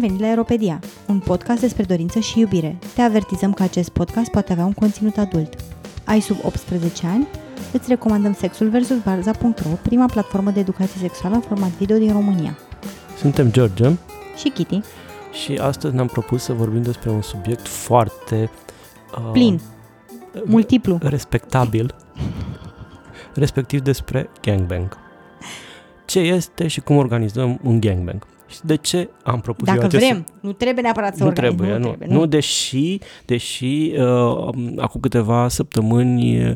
venit la Aeropedia, un podcast despre dorință și iubire. Te avertizăm că acest podcast poate avea un conținut adult. Ai sub 18 ani? Îți recomandăm Sexul vs. Varza.ro, prima platformă de educație sexuală în format video din România. Suntem George Și Kitty, și astăzi ne-am propus să vorbim despre un subiect foarte uh, plin, multiplu. respectabil, respectiv despre gangbang. Ce este și cum organizăm un gangbang? Și de ce am propus eu Dacă acest vrem, nu trebuie neapărat să nu organizăm. trebuie, nu, trebuie, nu, deși, deși uh, acum câteva săptămâni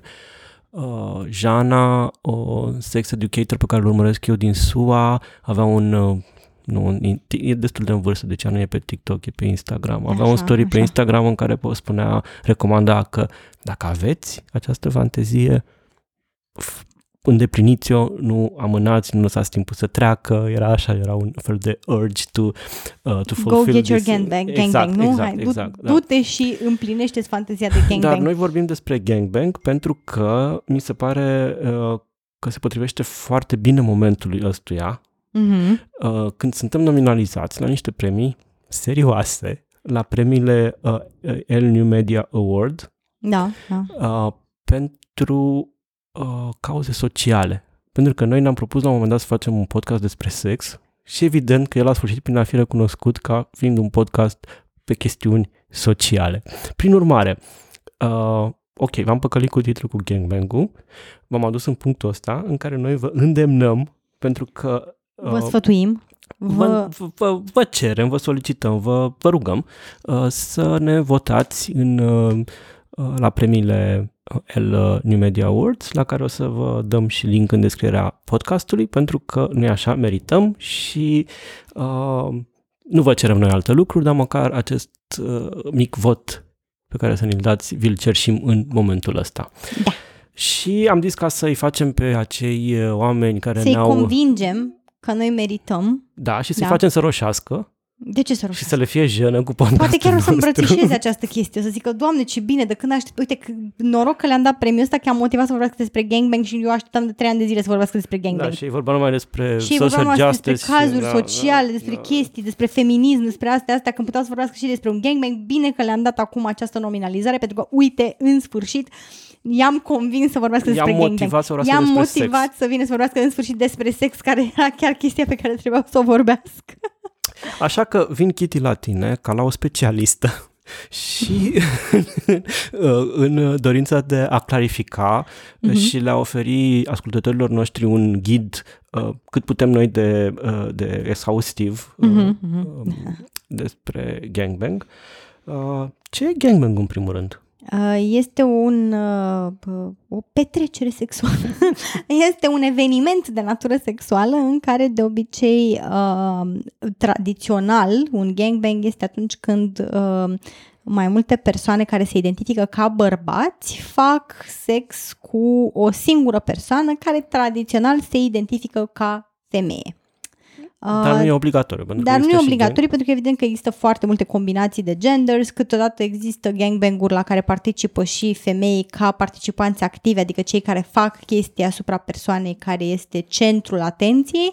uh, Jana, o sex educator pe care îl urmăresc eu din SUA, avea un uh, nu, un- e destul de în vârstă, deci ea nu e pe TikTok, e pe Instagram. Avea un Așa, story pe așa. Instagram în care spunea, recomanda că dacă aveți această fantezie, f- îndepliniți-o, nu amânați, nu lăsați timpul să treacă, era așa, era un fel de urge to, uh, to Go fulfill get your this. gangbang, exact, gangbang, nu? Exact, Hai, exact, du- da. du-te și împlinește-ți fantezia de gangbang. Dar noi vorbim despre gangbang pentru că mi se pare uh, că se potrivește foarte bine momentului ăstuia, Mhm. uh, când suntem nominalizați la niște premii serioase, la premiile uh, El New Media Award, Da, da. uh, pentru uh, cauze sociale. Pentru că noi ne-am propus la un moment dat să facem un podcast despre sex și evident că el a sfârșit prin a fi recunoscut ca fiind un podcast pe chestiuni sociale. Prin urmare, uh, ok, v-am păcălit cu titlul cu gangbang-ul, v-am adus în punctul ăsta în care noi vă îndemnăm pentru că Vă uh, sfătuim. Vă, Vă... vă, vă cerem, vă solicităm, vă, vă rugăm uh, să ne votați în, uh, uh, la premiile El uh, New Media Awards, la care o să vă dăm și link în descrierea podcastului, pentru că noi așa merităm și uh, nu vă cerem noi alte lucruri, dar măcar acest uh, mic vot pe care să ne-l dați, vi-l cer și în momentul ăsta. Da. Și am zis ca să-i facem pe acei uh, oameni care Să-i ne-au... convingem că noi merităm. Da, și să-i Da. facem să roșească De ce să și roșească? să le fie jenă cu podcastul Poate chiar o să nostru. îmbrățișeze această chestie, o să zică, Doamne, ce bine, de când aștept, uite, că noroc că le-am dat premiul ăsta, că am motivat să vorbească despre gangbang și eu așteptam de trei ani de zile să vorbească despre Da, gangbang. și e vorba numai despre și social vorbeam asta justice. despre cazuri și- da, sociale, da, despre da. chestii, despre feminism, despre astea, astea, când puteau să vorbească și despre un gangbang, bine că le-am dat acum această nominalizare, pentru că, uite, în sfârșit, i-am convins să vorbească I-am despre gangbang. motivat să vorbească I-am despre motivat sex. să vină să vorbească în sfârșit despre sex, care era chiar chestia pe care trebuia să o vorbească. Așa că vin Kitty la tine ca la o specialistă și în dorința de a clarifica Mhm. și le a oferi ascultătorilor noștri un ghid uh, cât putem noi de, uh, de exhaustiv uh, Mhm, mhm. um, despre gangbang. Uh, ce e gangbang în primul rând? Uh, Este un, uh, o petrecere sexuală. este un eveniment de natură sexuală în care de obicei uh, tradițional un gangbang este atunci când uh, mai multe persoane care se identifică ca bărbați fac sex cu o singură persoană care tradițional se identifică ca femeie. Dar Uh, nu e obligatoriu. Pentru că dar nu e există și obligatoriu pentru că evident că există foarte multe combinații de genders, câteodată există gangbang-uri la care participă și femei ca participanți activi, adică cei care fac chestii asupra persoanei care este centrul atenției.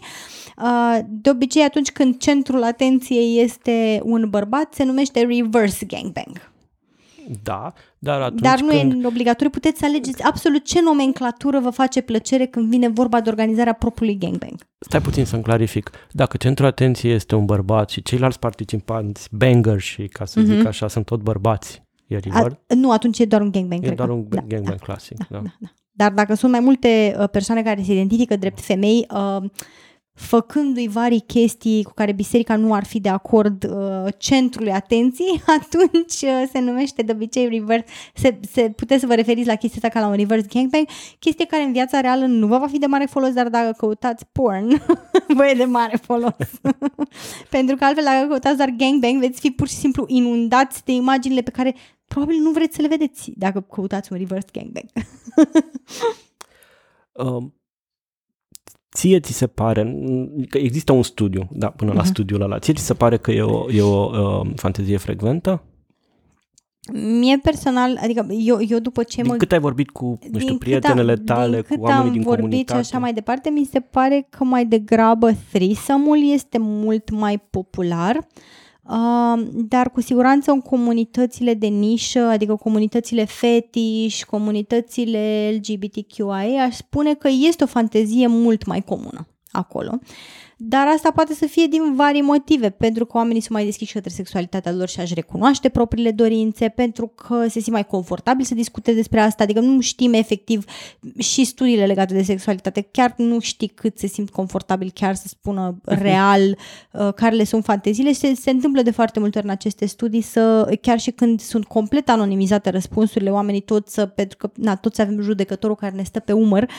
Uh, De obicei atunci când centrul atenției este un bărbat se numește reverse gangbang. Da, dar atunci Dar nu când... e obligatoriu, puteți să alegeți absolut ce nomenclatură vă face plăcere când vine vorba de organizarea propriului gangbang. Stai puțin să-mi clarific. Dacă centrul atenției este un bărbat și ceilalți participanți, banger și ca să zic Mhm. așa, sunt tot bărbați, e A, river? nu, atunci e doar un gangbang. E cred doar că. un Da, gangbang da. clasic. Da, da, da. Dar dacă sunt mai multe uh, persoane care se identifică drept femei, uh, făcându-i vari chestii cu care biserica nu ar fi de acord uh, centrului atenției, atunci uh, se numește de obicei reverse, se, se, puteți să vă referiți la chestia asta ca la un reverse gangbang, chestie care în viața reală nu vă va fi de mare folos, dar dacă căutați porn, vă e de mare folos. Pentru că altfel dacă căutați doar gangbang, veți fi pur și simplu inundați de imaginile pe care probabil nu vreți să le vedeți dacă căutați un reverse gangbang. Um, ție ți se pare, că există un studiu, da, până la Mhm. studiul ăla, ție ți se pare că e o, e o uh, fantezie frecventă? Mie personal, adică eu, eu după ce Din mă... cât ai vorbit cu, nu știu, din cât prietenele am- tale, din cât cu oamenii am din vorbit comunitate? și așa mai departe, mi se pare că mai degrabă threesome-ul este mult mai popular. Uh, dar cu siguranță în comunitățile de nișă, adică comunitățile fetish, comunitățile LGBTQIA, aș spune că este o fantezie mult mai comună acolo. Dar asta poate să fie din vari motive, pentru că oamenii sunt mai deschiși către sexualitatea lor și aș recunoaște propriile dorințe, pentru că se simt mai confortabil să discute despre asta, adică nu știm efectiv și studiile legate de sexualitate, chiar nu știi cât se simt confortabil chiar să spună real uh, care le sunt fanteziile. Și se, se întâmplă de foarte multe ori în aceste studii să, chiar și când sunt complet anonimizate răspunsurile, oamenii toți să, pentru că na, toți avem judecătorul care ne stă pe umăr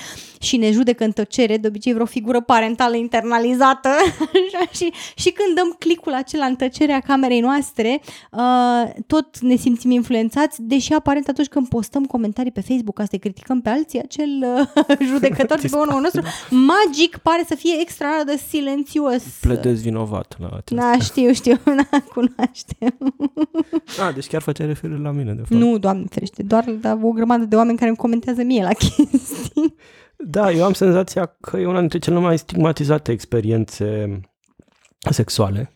și ne judecă în tăcere, de obicei vreo figură parentală internalizată dată și, și când dăm clicul acela în tăcerea camerei noastre, uh, tot ne simțim influențați, deși aparent atunci când postăm comentarii pe Facebook ca să criticăm pe alții, acel uh, judecător de pe unul nostru, magic pare să fie extra de silențios. Pledezi vinovat la acest. Da, știu, știu, da, cunoaștem. Ah, deci chiar face referire la mine, de fapt. Nu, doamne ferește, doar la o grămadă de oameni care îmi comentează mie la chestii. Da, eu am senzația că e una dintre cele mai stigmatizate experiențe sexuale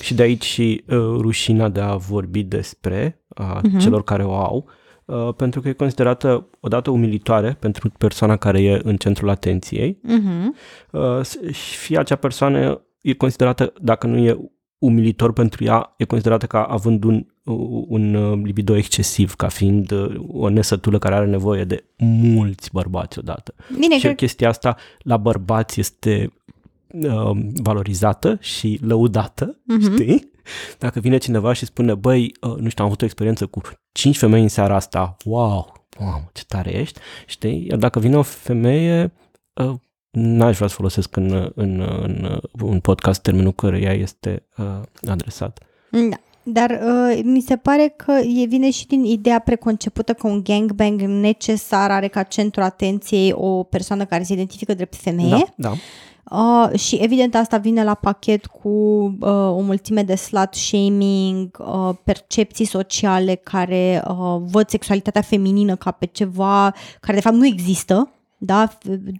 și de aici și uh, rușina de a vorbi despre a uh-huh. celor care o au, uh, pentru că e considerată odată umilitoare pentru persoana care e în centrul atenției uh-huh. uh, și fie acea persoană e considerată, dacă nu e umilitor pentru ea, e considerată ca având un, un uh, libido excesiv, ca fiind uh, o nesătulă care are nevoie de mulți bărbați odată. Bine, și cred... chestia asta la bărbați este uh, valorizată și lăudată, uh-huh. știi? Dacă vine cineva și spune, băi, uh, nu știu, am avut o experiență cu cinci femei în seara asta, wow, wow, ce tare ești, știi? Iar dacă vine o femeie, uh, n-aș vrea să folosesc în, în, în un podcast termenul căruia este uh, adresat. Da. Dar uh, mi se pare că e vine și din ideea preconcepută că un gangbang necesar are ca centru atenției o persoană care se identifică drept femeie. Da, da. Uh, și evident asta vine la pachet cu uh, o mulțime de slut shaming, uh, percepții sociale care uh, văd sexualitatea feminină ca pe ceva care de fapt nu există da,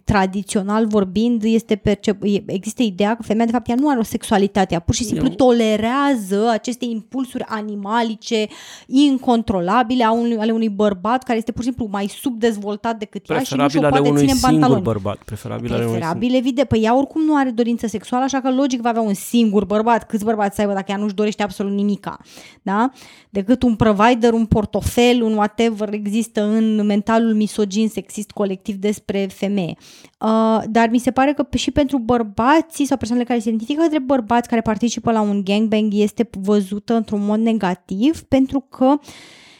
tradițional vorbind, este percep- există ideea că femeia de fapt ea nu are o sexualitate, ea pur și simplu Eu... tolerează aceste impulsuri animalice incontrolabile a unui, ale unui bărbat care este pur și simplu mai subdezvoltat decât ea și nu și-o poate ține în pantaloni. bărbat. Preferabil, Preferabil evident. Păi ea oricum nu are dorință sexuală, așa că logic va avea un singur bărbat. Câți bărbați să aibă dacă ea nu-și dorește absolut nimica. Da? Decât un provider, un portofel, un whatever există în mentalul misogin, sexist, colectiv despre despre femeie. Uh, dar mi se pare că și pentru bărbații sau persoanele care se identifică drept bărbați care participă la un gangbang este văzută într-un mod negativ pentru că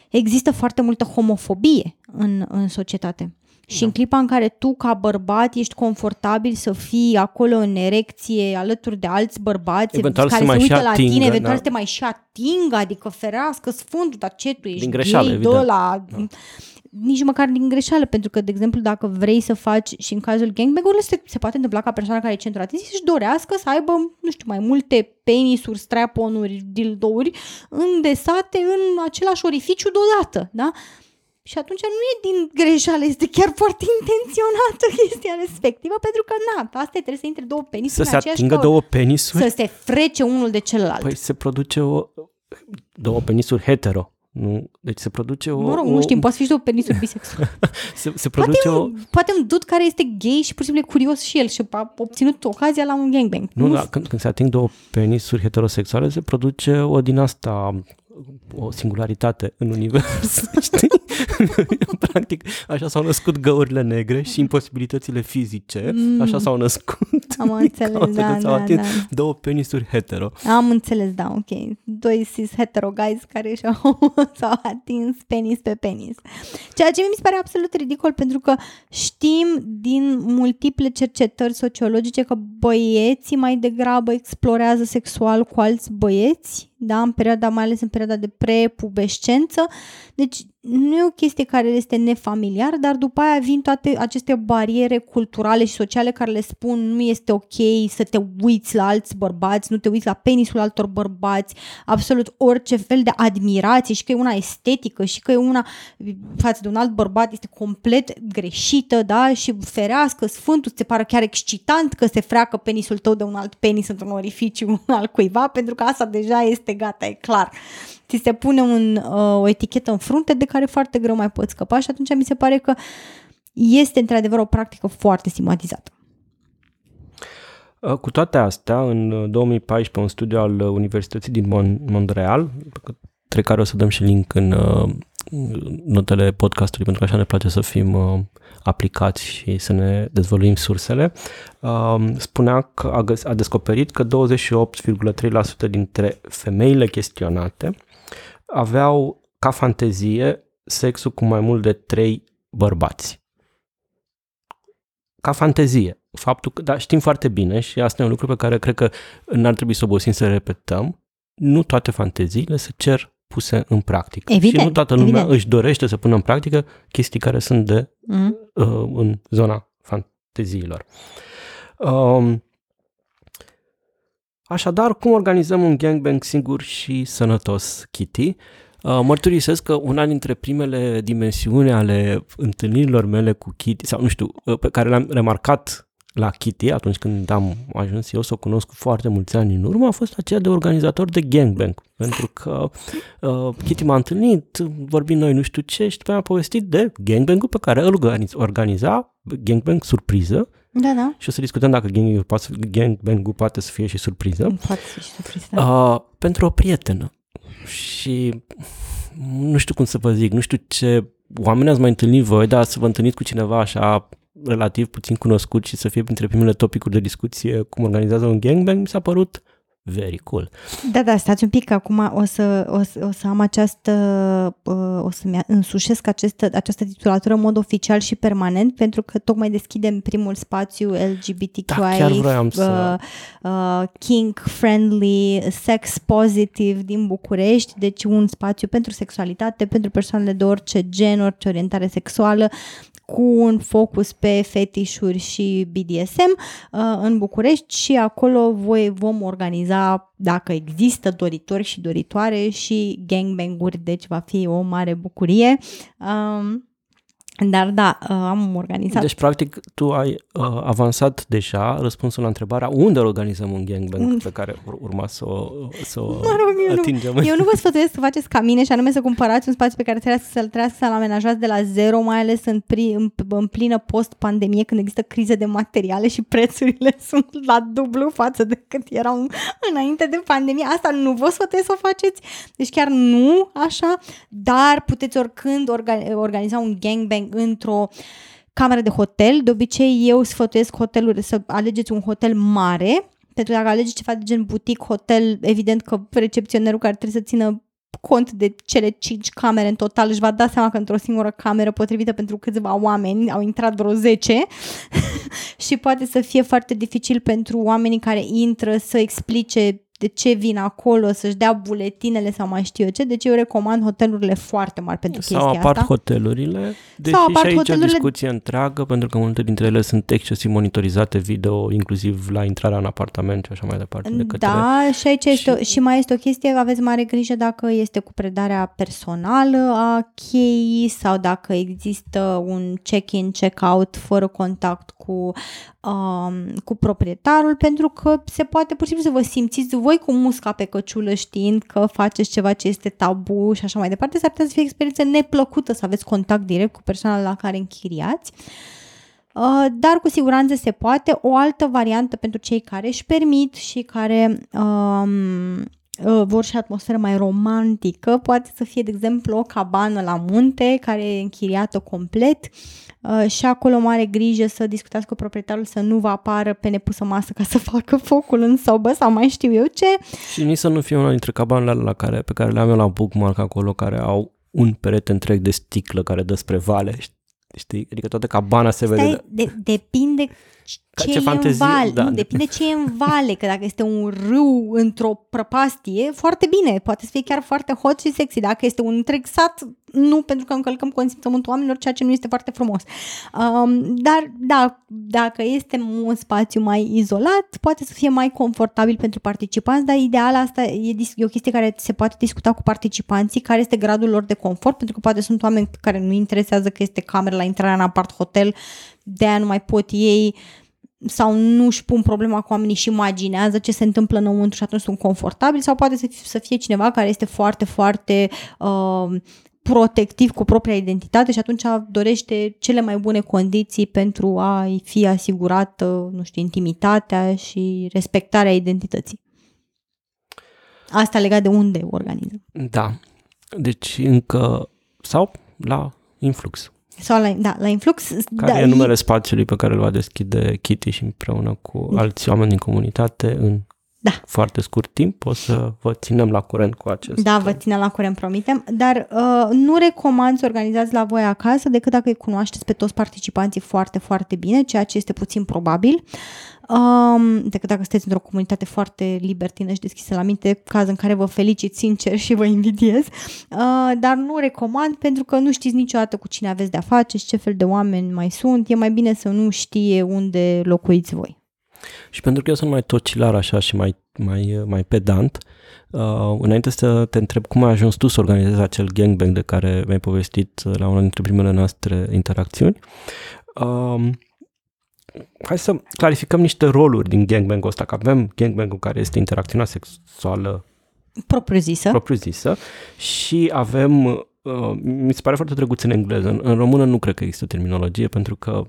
există foarte multă homofobie în, în societate. Și da. în clipa în care tu, ca bărbat, ești confortabil să fii acolo în erecție alături de alți bărbați eventual care se uită la atingă, tine, eventual da. să te mai și atingă, adică ferească Sfântul, dar ce tu ești Din greșeală, gay, evident. la... Da nici măcar din greșeală, pentru că, de exemplu, dacă vrei să faci și în cazul gangbang-urilor, se, se poate întâmpla ca persoana care e centru atenției să-și dorească să aibă, nu știu, mai multe penisuri, strap-on-uri, dildouri îndesate în același orificiu deodată, da? Și atunci nu e din greșeală, este chiar foarte intenționată chestia respectivă, pentru că, na, asta trebuie să intre două penisuri Să se atingă două penisuri? Să se frece unul de celălalt. Păi se produce o, două penisuri hetero. Nu, deci se produce o... Mă rog, o... nu știm, poate fi și o penisuri bisexual. se, se produce poate o... Un, poate un dud care este gay și pur și simplu e curios și el și a obținut ocazia la un gangbang. Nu, nu da, când, când se ating două penisuri heterosexuale se produce o din asta o singularitate în univers, știi? Practic, așa s-au născut găurile negre și imposibilitățile fizice, mm. așa s-au născut. Am înțeles, da, da, da. Două penisuri hetero. Am înțeles, da, ok. Doi cis hetero guys care și-au s-au atins penis pe penis. Ceea ce mi se pare absolut ridicol pentru că știm din multiple cercetări sociologice că băieții mai degrabă explorează sexual cu alți băieți da, în perioada, mai ales în perioada de prepubescență. Deci nu e o chestie care este nefamiliar, dar după aia vin toate aceste bariere culturale și sociale care le spun nu este ok să te uiți la alți bărbați, nu te uiți la penisul altor bărbați, absolut orice fel de admirație și că e una estetică și că e una față de un alt bărbat este complet greșită, da, și ferească Sfântul, ți se pare chiar excitant că se freacă penisul tău de un alt penis într-un orificiu al cuiva, pentru că asta deja este este gata, e clar. Ți se pune un, uh, o etichetă în frunte de care foarte greu mai poți scăpa și atunci mi se pare că este într-adevăr o practică foarte stigmatizată. Uh, cu toate astea, în 2014, un studiu al Universității din Mon- Montreal, pe care o să dăm și link în uh, notele podcastului, pentru că așa ne place să fim uh, aplicați și să ne dezvăluim sursele, uh, spunea că a, găs- a descoperit că 28,3% dintre femeile chestionate aveau ca fantezie sexul cu mai mult de trei bărbați. Ca fantezie. Faptul că, da, știm foarte bine și asta e un lucru pe care cred că n-ar trebui să obosim să repetăm, nu toate fanteziile se cer puse în practică. Evident, și nu toată lumea evident. își dorește să pună în practică chestii care sunt de Mm? uh, în zona fanteziilor. Um, așadar, cum organizăm un gangbang singur și sănătos, Kitty? Uh, mărturisesc că una dintre primele dimensiuni ale întâlnirilor mele cu Kitty, sau nu știu, uh, pe care le-am remarcat la Kitty atunci când am ajuns eu să o cunosc cu foarte mulți ani în urmă a fost aceea de organizator de gangbang. Pentru că uh, Kitty m-a întâlnit, vorbim noi nu știu ce și după aia a povestit de gangbang-ul pe care îl organiz- organiza, gangbang surpriză Da, da. și o să discutăm dacă gangbang-ul poate, să- gangbang-ul poate să fie și surpriză. Poate fi și surpriză. Da. Uh, pentru o prietenă. Și nu știu cum să vă zic, nu știu ce oameni ați mai întâlnit voi, dar să vă întâlniți cu cineva așa relativ puțin cunoscut și să fie printre primele topicuri de discuție cum organizează un gangbang, mi s-a părut very cool. Da, da, stați un pic, că acum o să, o să, o să am această, uh, o să-mi însușesc această, această titulatură în mod oficial și permanent, pentru că tocmai deschidem primul spațiu LGBTQI, Da, chiar vroiam să- uh, uh, kink-friendly, sex-positive din București, deci un spațiu pentru sexualitate, pentru persoanele de orice gen, orice orientare sexuală, cu un focus pe fetișuri și BDSM uh, în București și acolo voi vom organiza, dacă există doritori și doritoare, și gangbang-uri, deci va fi o mare bucurie. Um, dar da, uh, am organizat. Deci, practic, tu ai uh, avansat deja răspunsul la întrebarea unde organizăm un gangbang Unde? pe care ur- urma să o, să o Mă rog, eu nu- atingem. Eu nu vă sfătuiesc să faceți ca mine și anume să cumpărați un spațiu pe care trebuie să-l trebuie să-l amenajați de la zero, mai ales în, pri, în, în plină post-pandemie, când există crize de materiale și prețurile sunt la dublu față de cât erau înainte de pandemie. Asta nu vă sfătuiesc să o faceți, deci chiar nu așa, dar puteți oricând orga, organiza un gangbang într-o cameră de hotel. De obicei eu sfătuiesc hoteluri să alegeți un hotel mare, pentru că dacă alegeți ceva de gen butic, hotel, evident că recepționerul care trebuie să țină cont de cele cinci camere în total își va da seama că într-o singură cameră potrivită pentru câțiva oameni au intrat vreo 10 și poate să fie foarte dificil pentru oamenii care intră să explice de ce vin acolo, să-și dea buletinele sau mai știu eu ce, deci eu recomand hotelurile foarte mari pentru Sau chestia apart asta. hotelurile, deși Sau și apart aici hotelurile- o discuție întreagă, pentru că multe dintre ele sunt excesiv monitorizate video, inclusiv la intrarea în apartament și așa mai departe. De către... Da, și aici este, și... și mai este o chestie, aveți mare grijă dacă este cu predarea personală a cheii sau dacă există un check-in, check-out fără contact cu, um, cu proprietarul, pentru că se poate pur și simplu să vă simțiți voi cu musca pe căciulă știind că faceți ceva ce este tabu și așa mai departe. S-ar putea să fie o experiență neplăcută să aveți contact direct cu persoana la care închiriați. Uh, dar cu siguranță se poate. O altă variantă pentru cei care își permit și care um, uh, vor și atmosferă mai romantică poate să fie, de exemplu, o cabană la munte care e închiriată complet uh, și acolo mare grijă să discutați cu proprietarul să nu vă apară pe nepusă masă ca să facă focul în sobă sau mai știu eu ce. Și nici să nu fie una dintre cabanele alea la care, pe care le am eu la bookmark acolo, care au un perete întreg de sticlă care dă spre vale, știi? Adică toată cabana se vede. Stai, de, depinde Ca ce ce e fantezie, în val. da. Nu, depinde ce e în vale, că dacă este un râu într-o prăpastie, foarte bine, poate să fie chiar foarte hot și sexy. Dacă este un întreg sat, nu, pentru că încălcăm consimțământul oamenilor, ceea ce nu este foarte frumos. Um, dar, da, dacă este un spațiu mai izolat, poate să fie mai confortabil pentru participanți, dar ideal asta e, dis- e o chestie care se poate discuta cu participanții, care este gradul lor de confort, pentru că poate sunt oameni care nu interesează că este cameră la intrarea în apart hotel, de aia nu mai pot ei sau nu își pun problema cu oamenii și imaginează ce se întâmplă înăuntru și atunci sunt confortabili sau poate să fie, să fie cineva care este foarte, foarte uh, protectiv cu propria identitate și atunci dorește cele mai bune condiții pentru a-i fi asigurată, nu știu, intimitatea și respectarea identității. Asta legat de unde organizăm. Da. Deci încă, sau la influx. Sau la, da, la influx. Care da, e numele spațiului pe care îl va deschide Kitty și împreună cu Da. alți oameni din comunitate în Da. foarte scurt timp. O să vă ținem la curent cu acest. Da, vă ține la curent, promitem, dar uh, nu recomand să organizați la voi acasă decât dacă îi cunoașteți pe toți participanții foarte, foarte bine, ceea ce este puțin probabil, um, decât dacă sunteți într-o comunitate foarte libertină și deschisă la minte, caz în care vă felicit sincer și vă invidiez, uh, dar nu recomand pentru că nu știți niciodată cu cine aveți de-a face și ce fel de oameni mai sunt, e mai bine să nu știe unde locuiți voi. Și pentru că eu sunt mai tocilar așa și mai, mai, mai pedant, uh, înainte să te întreb cum ai ajuns tu să organizezi acel gangbang de care mi-ai povestit uh, la una dintre primele noastre interacțiuni, uh, hai să clarificăm niște roluri din gangbang-ul ăsta, că avem gangbang-ul care este interacțiunea sexuală Propriu zisă. propriu-zisă. Și avem, uh, mi se pare foarte drăguț în engleză, în, în română nu cred că există terminologie pentru că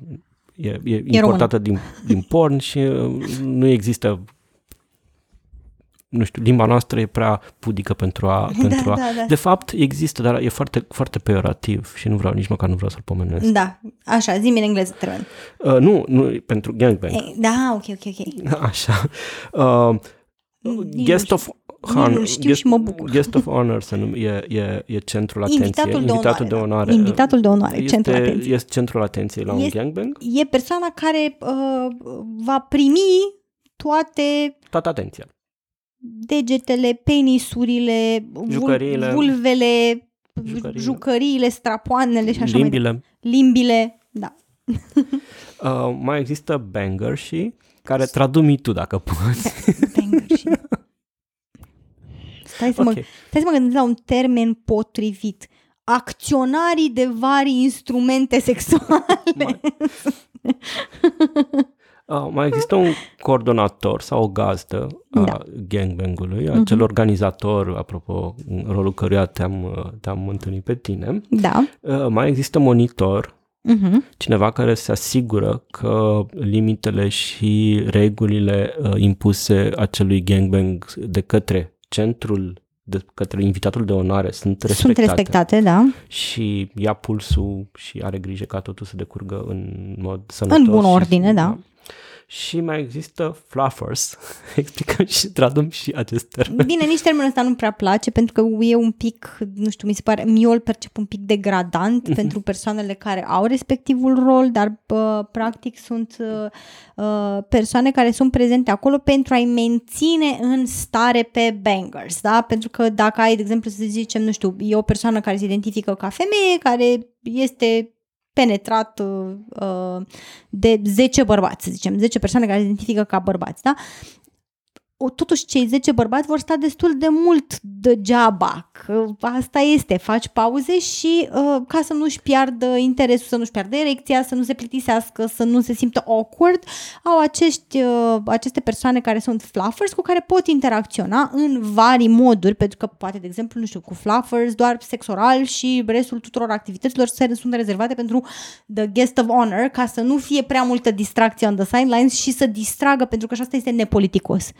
e, e importată din, din porn și uh, nu există nu știu, limba noastră e prea pudică pentru a... pentru a da, da. De fapt, există, dar e foarte, foarte peorativ și nu vreau, nici măcar nu vreau să-l pomenesc. Da, așa, zi în engleză, te rog. Uh, nu, nu, pentru gangbang. Eh, Da, ok, ok, ok. Așa. Uh, Nici guest nu of Nici nu știu și mă bucur. Guest of honor se num- e, e, e centrul atenției. Invitatul de Invitatul onoare, de da. onoare. Invitatul de onoare, este, centrul atenției. Este centrul atenției la un Este- gangbang. E persoana care uh, va primi toate Toată atenția. Degetele, penisurile, vul- Jucăriile. vulvele, Jucăriile. jucăriile, strapoanele și așa mai Limbile. departe. Limbile, da. Uh, mai există banger și care tradumi tu dacă poți. Banger și... Stai să, Ok. mă, stai să mă gândesc la un termen potrivit. Acționarii de vari instrumente sexuale. Uh, mai există un coordonator sau o gazdă a Da. gangbang-ului, acel organizator, apropo, în rolul căruia te-am, uh, te-am întâlnit pe tine. da. Uh, mai există monitor, Uh-huh. cineva care se asigură că limitele și regulile uh, impuse acelui gangbang de către centrul, de către invitatul de onoare sunt respectate. Sunt respectate, da. Și ia pulsul și are grijă ca totul să decurgă în mod sănătos. În bună și- ordine, da. Și mai există fluffers. Explicăm și tradum și acest termen. Bine, nici termenul ăsta nu prea place pentru că e un pic, nu știu, mi se pare, eu îl percep un pic degradant pentru persoanele care au respectivul rol, dar bă, practic sunt uh, uh, persoane care sunt prezente acolo pentru a-i menține în stare pe bangers, da? Pentru că dacă ai, de exemplu, să zicem, nu știu, e o persoană care se identifică ca femeie, care este penetrat uh, uh, de 10 bărbați, să zicem, 10 persoane care se identifică ca bărbați, da? O, totuși cei 10 bărbați vor sta destul de mult degeaba, că asta este, faci pauze și uh, ca să nu-și piardă interesul, să nu-și piardă erecția, să nu se plictisească, să nu se simtă awkward, au acești, uh, aceste persoane care sunt fluffers cu care pot interacționa în vari moduri, pentru că poate, de exemplu, nu știu, cu fluffers doar sex oral și restul tuturor activităților se- sunt rezervate pentru the guest of honor, ca să nu fie prea multă distracție on the sidelines și să distragă, pentru că și asta este nepoliticos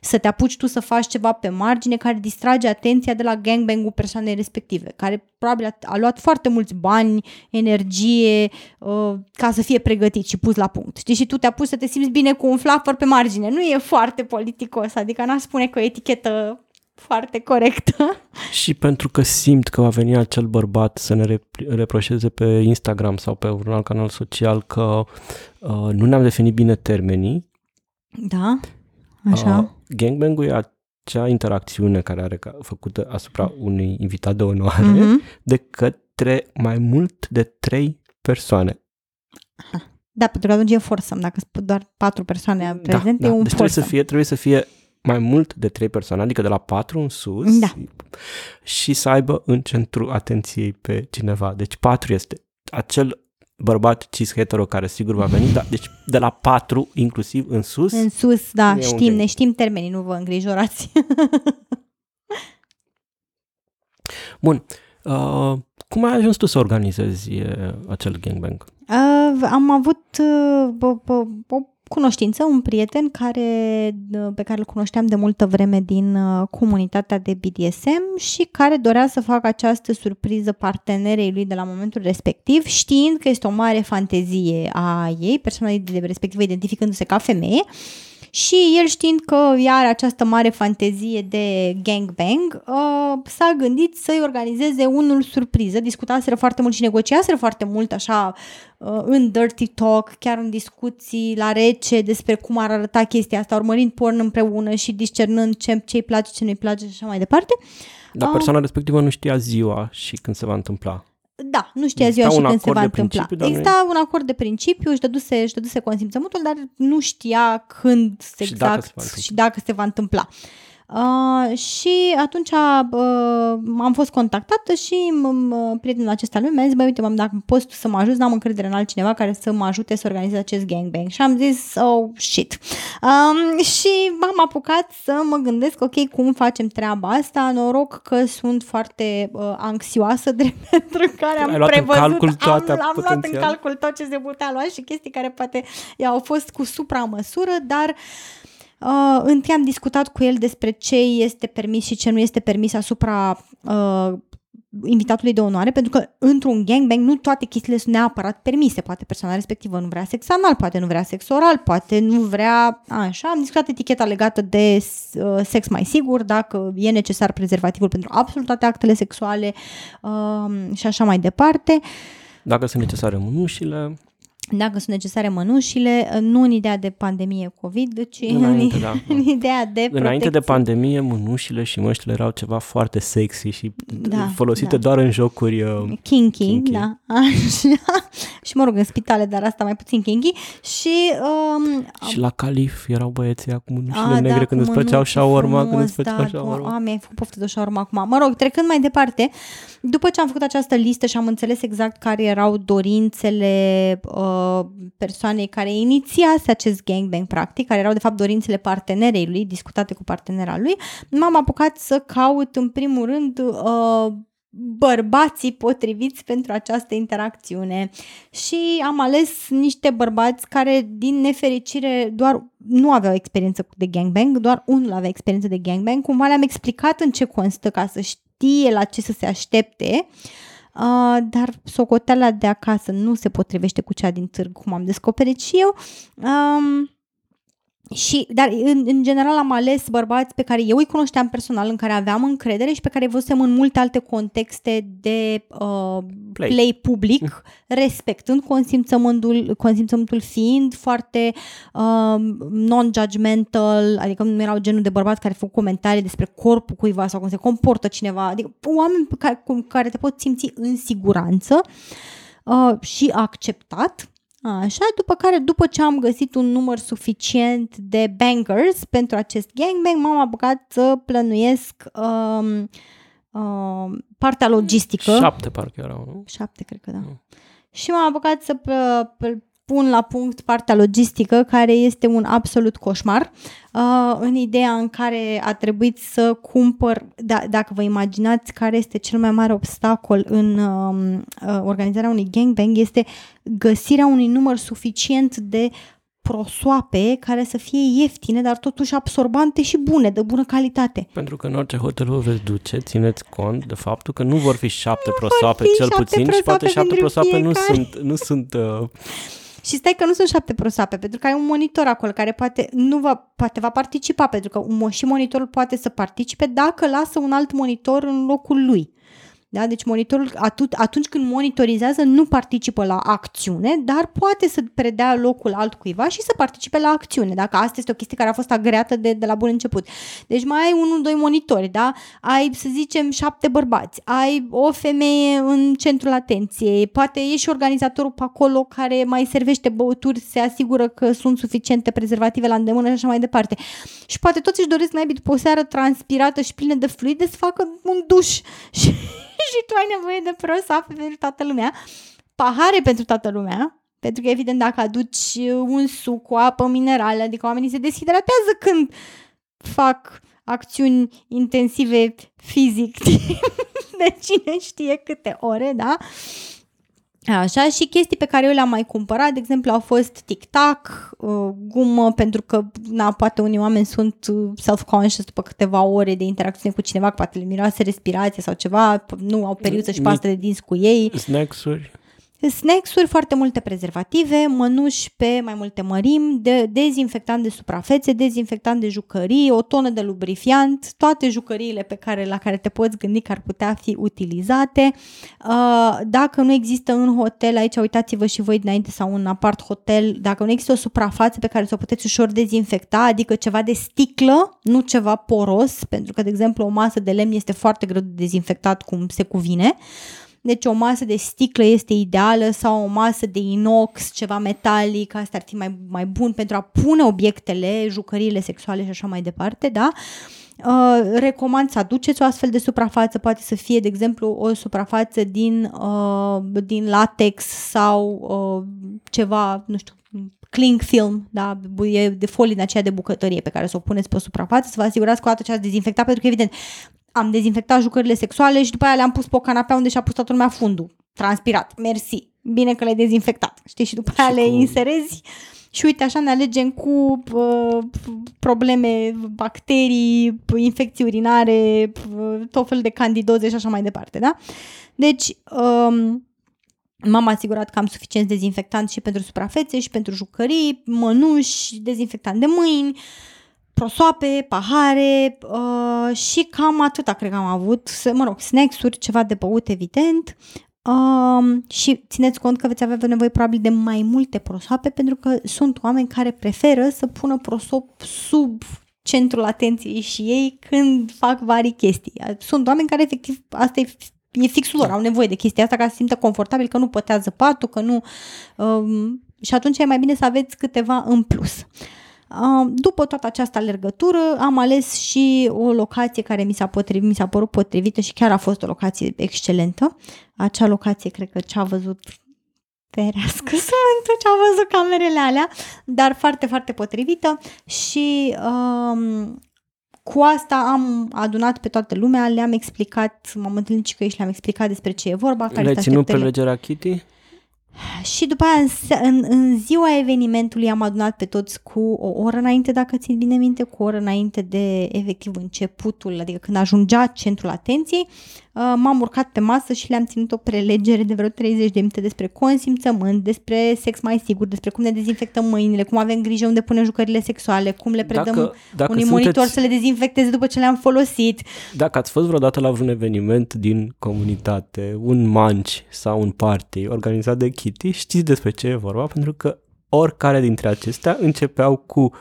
să te apuci tu să faci ceva pe margine care distrage atenția de la gangbang-ul persoanei respective, care probabil a, a luat foarte mulți bani, energie, uh, ca să fie pregătit și pus la punct. Știi? Și tu te apuci să te simți bine cu un fluffer pe margine. Nu e foarte politicos, adică n-aș spune că o etichetă foarte corectă. Și pentru că simt că va veni acel bărbat să ne rep- reproșeze pe Instagram sau pe un alt canal social că uh, nu ne-am definit bine termenii, Da? Așa. Uh, gangbang-ul e acea interacțiune care are ca, făcută asupra unui invitat de onoare Mhm. de către mai mult de trei persoane. Da, pentru că atunci e forsăm. Dacă sunt doar patru persoane prezente, da, e un deci trebuie să, forsăm. fie, trebuie să fie mai mult de trei persoane, adică de la patru în sus Da. și să aibă în centru atenției pe cineva. Deci patru este acel bărbat cis hetero care sigur va veni, dar deci de la 4 inclusiv în sus. În sus, da, E un știm, gang. ne știm termenii, nu vă îngrijorați. Bun. Uh, cum ai ajuns tu să organizezi uh, acel gangbang? Uh, am avut uh, o, o, o cunoștință, un prieten care, uh, pe care îl cunoșteam de multă vreme din uh, comunitatea de BDSM și care dorea să facă această surpriză partenerei lui de la momentul respectiv, știind că este o mare fantezie a ei, persoana de respectivă identificându-se ca femeie, și el știind că ea are această mare fantezie de gangbang, uh, s-a gândit să-i organizeze unul surpriză. Discutaseră foarte mult și negociaseră foarte mult așa uh, în dirty talk, chiar în discuții la rece despre cum ar arăta chestia asta, urmărind porn împreună și discernând ce, ce-i place, ce nu-i place și așa mai departe. Dar Ah. persoana respectivă nu știa ziua și când se va întâmpla. Da, nu știa Exista ziua și un când se acord va de întâmpla. principiu, dar nu- Exista un acord de principiu, își dăduse, își dăduse consimțământul, dar nu știa când Și dacă exact se va întâmpla. și dacă se va întâmpla. Uh, și atunci uh, am fost contactată și m- prietenul acesta lui mi-a zis, băi, uite, m-am, dacă poți tu să mă ajuți, n-am încredere în altcineva care să mă ajute să organizez acest gangbang. Și am zis, oh, shit. Um, și m-am apucat să mă gândesc, ok, cum facem treaba asta, noroc că sunt foarte uh, anxioasă, drept pentru care am Ai luat în prevăzut, calcul am, toate am luat în potențial. calcul tot ce se putea lua și chestii care poate au fost cu supramăsură, dar Uh, întâi am discutat cu el despre ce este permis și ce nu este permis asupra uh, invitatului de onoare, pentru că într-un gangbang nu toate chestiile sunt neapărat permise. Poate persoana respectivă nu vrea sex anal, poate nu vrea sex oral, poate nu vrea... Așa, am discutat eticheta legată de uh, sex mai sigur, dacă e necesar prezervativul pentru absolut toate actele sexuale uh, și așa mai departe. Dacă sunt necesare mânușile, Dacă sunt necesare mănușile, uh, nu în ideea de pandemie COVID, ci Înainte, în, da. în ideea de protecție. înainte de pandemie, mânușile și măștile erau ceva foarte sexy și Da, folosite da. doar în jocuri uh, Kinky, Kinky. da, așa. și mă rog, în spitale, dar asta mai puțin kinky. Și um, și la calif erau băieții cu mânușile A, negre da, când cu îți făceau mânuși shawarma, când frumos, îți făceau da, shawarma. A, mi-ai făcut poftă de shawarma acum. Mă rog, trecând mai departe, după ce am făcut această listă și am înțeles exact care erau dorințele uh, persoanei care inițiase acest gangbang, practic, care erau de fapt dorințele partenerei lui, discutate cu partenera lui, m-am apucat să caut în primul rând uh, bărbații potriviți pentru această interacțiune. Și am ales niște bărbați care din nefericire doar nu aveau experiență de gangbang, doar unul avea experiență de gangbang, cumva le-am explicat în ce constă ca să știe la ce să se aștepte, uh, dar socoteala de acasă nu se potrivește cu cea din târg, cum am descoperit și eu. Um, și, dar în, în general am ales bărbați pe care eu îi cunoșteam personal, în care aveam încredere și pe care îi văzusem în multe alte contexte de uh, Play. play. play public, respectând consimțământul, consimțământul fiind foarte uh, non-judgmental, adică nu erau genul de bărbați care fac comentarii despre corpul cuiva sau cum se comportă cineva, adică oameni pe care, cu care te poți simți în siguranță uh, și acceptat. Așa, după care, după ce am găsit un număr suficient de bankers pentru acest gangbang, m-am apucat să plănuiesc um, um, partea logistică. Șapte parcă erau, nu? Șapte, cred că da. Nu. Și m-am apucat să p- p- pun la punct partea logistică, care este un absolut coșmar, uh, în ideea în care a trebuit să cumpăr, da, dacă vă imaginați care este cel mai mare obstacol în um, uh, organizarea unui gangbang, este găsirea unui număr suficient de prosoape care să fie ieftine, dar totuși absorbante și bune, de bună calitate. Pentru că în orice hotel vă veți duce, țineți cont de faptul că nu vor fi șapte prosoape fi cel șapte puțin și poate prosoape șapte pentru prosoape nu fiecare. sunt, nu sunt uh, Și stai că nu sunt șapte prosoape, pentru că ai un monitor acolo care poate nu va, poate va participa, pentru că un, mo- și monitorul poate să participe dacă lasă un alt monitor în locul lui. Da? Deci monitorul atut, atunci când monitorizează nu participă la acțiune, dar poate să predea locul altcuiva și să participe la acțiune, dacă asta este o chestie care a fost agreată de, de la bun început. Deci mai ai unul, doi monitori, da? ai să zicem șapte bărbați, ai o femeie în centrul atenției, poate e și organizatorul pe acolo care mai servește băuturi, se asigură că sunt suficiente prezervative la îndemână și așa mai departe. Și poate toți își doresc naibii după o seară transpirată și plină de fluide să facă un duș și, și tu ai nevoie de prosoape pentru toată lumea. pahare pentru toată lumea, pentru că, evident, dacă aduci un suc cu apă minerală, adică oamenii se deshidratează când fac acțiuni intensive fizic de cine știe câte ore, da? Așa, și chestii pe care eu le-am mai cumpărat, de exemplu, au fost tic-tac, uh, gumă, pentru că, na, poate unii oameni sunt uh, self-conscious după câteva ore de interacțiune cu cineva, poate le miroase respirație sau ceva, nu au periuță și pastă de dinți cu ei. Snacks-uri. Snacks-uri, foarte multe prezervative, mănuși pe mai multe mărimi, de, dezinfectant de suprafețe, dezinfectant de jucării, o tonă de lubrifiant, toate jucăriile pe care, la care te poți gândi că ar putea fi utilizate. Uh, dacă nu există în hotel, aici uitați-vă și voi dinainte sau în apart hotel, dacă nu există o suprafață pe care să o puteți ușor dezinfecta, adică ceva de sticlă, nu ceva poros, pentru că, de exemplu, o masă de lemn este foarte greu de dezinfectat cum se cuvine. Deci o masă de sticlă este ideală sau o masă de inox, ceva metalic, asta ar fi mai, mai bun pentru a pune obiectele, jucăriile sexuale și așa mai departe, da? Uh, recomand să aduceți o astfel de suprafață, poate să fie, de exemplu, o suprafață din, uh, din latex sau uh, ceva, nu știu, cling film, da, e de folie din aceea de bucătărie pe care să o puneți pe o suprafață, să vă asigurați că o dată ce ați dezinfectat, pentru că evident am dezinfectat jucările sexuale și după aia le-am pus pe o canapea unde și-a pus toată lumea fundul. Transpirat. Mersi. Bine că le-ai dezinfectat. Știi? Și după aia și le cu... inserezi și uite, așa ne alegem cu uh, probleme, bacterii, infecții urinare, uh, tot fel de candidoze și așa mai departe, da? Deci, um, m-am asigurat că am suficient dezinfectant și pentru suprafețe și pentru jucării, mănuși, dezinfectant de mâini, uh, prosoape, pahare uh, și cam atâta cred că am avut, mă rog, snacks-uri, ceva de băut evident uh, și țineți cont că veți avea nevoie probabil de mai multe prosoape pentru că sunt oameni care preferă să pună prosop sub centrul atenției și ei când fac vari chestii. Sunt oameni care efectiv, asta e e fixul lor, au nevoie de chestia asta ca să se simtă confortabil, că nu pătează patul, că nu... Um, și atunci e mai bine să aveți câteva în plus. După toată această alergătură am ales și o locație care mi s-a, potrivit, mi s-a părut potrivită și chiar a fost o locație excelentă. Acea locație cred că ce-a văzut ferească sfântul ce-a văzut camerele alea, dar foarte, foarte potrivită și um, cu asta am adunat pe toată lumea, le-am explicat, m-am întâlnit și cu ei și le-am explicat despre ce e vorba. Le-ai ținut prelegerea Kitty? Și după aia, în, în, în ziua evenimentului, am adunat pe toți cu o oră înainte, dacă țin bine minte, cu o oră înainte de efectiv începutul, adică când ajungea centrul atenției, Uh, m-am urcat pe masă și le-am ținut o prelegere de vreo 30 de minute despre consimțământ, despre sex mai sigur, despre cum ne dezinfectăm mâinile, cum avem grijă unde punem jucările sexuale, cum le predăm dacă, dacă unui sunteți, monitor să le dezinfecteze după ce le-am folosit. Dacă ați fost vreodată la un eveniment din comunitate, un manci sau un party organizat de Kitty, știți despre ce e vorba, pentru că oricare dintre acestea începeau cu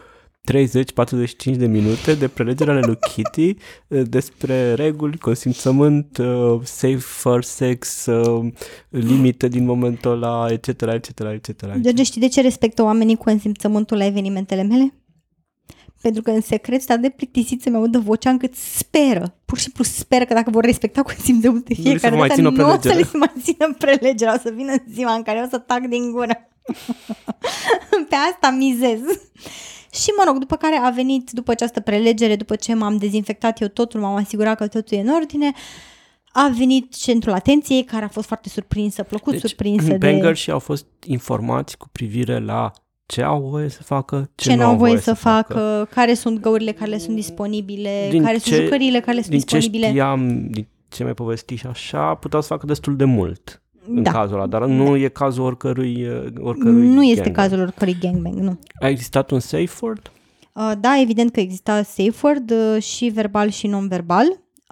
30-45 de minute de prelegere ale lui Kitty eh, despre reguli, consimțământ, uh, safe for sex, uh, limite din momentul ăla, etc., etc., etc. George, știi de ce respectă oamenii consimțământul la evenimentele mele? Pentru că în secret sta de plictisit să-mi audă vocea încât speră, pur și simplu speră că dacă vor respecta consimțământul de fiecare dată, nu o să le mai țină prelegerea, o să vină ziua în care o să tac din gură. Pe asta mizez. Și mă rog, după care a venit, după această prelegere, după ce m-am dezinfectat eu totul, m-am asigurat că totul e în ordine, a venit centrul atenției, care a fost foarte surprinsă, plăcut deci, surprinsă de... și au fost informați cu privire la ce au voie să facă, ce, ce nu au voie, voie să, să facă, facă, care sunt găurile care le sunt disponibile, din care ce, sunt jucăriile care le sunt din disponibile. Ce știam, din ce mai povesti și așa, puteau să facă destul de mult în da. cazul ăla, dar nu da. e cazul oricărui, oricărui Nu este cazul oricărui gangbang, nu. A existat un safe word? Uh, da, evident că exista safe word uh, și verbal și non-verbal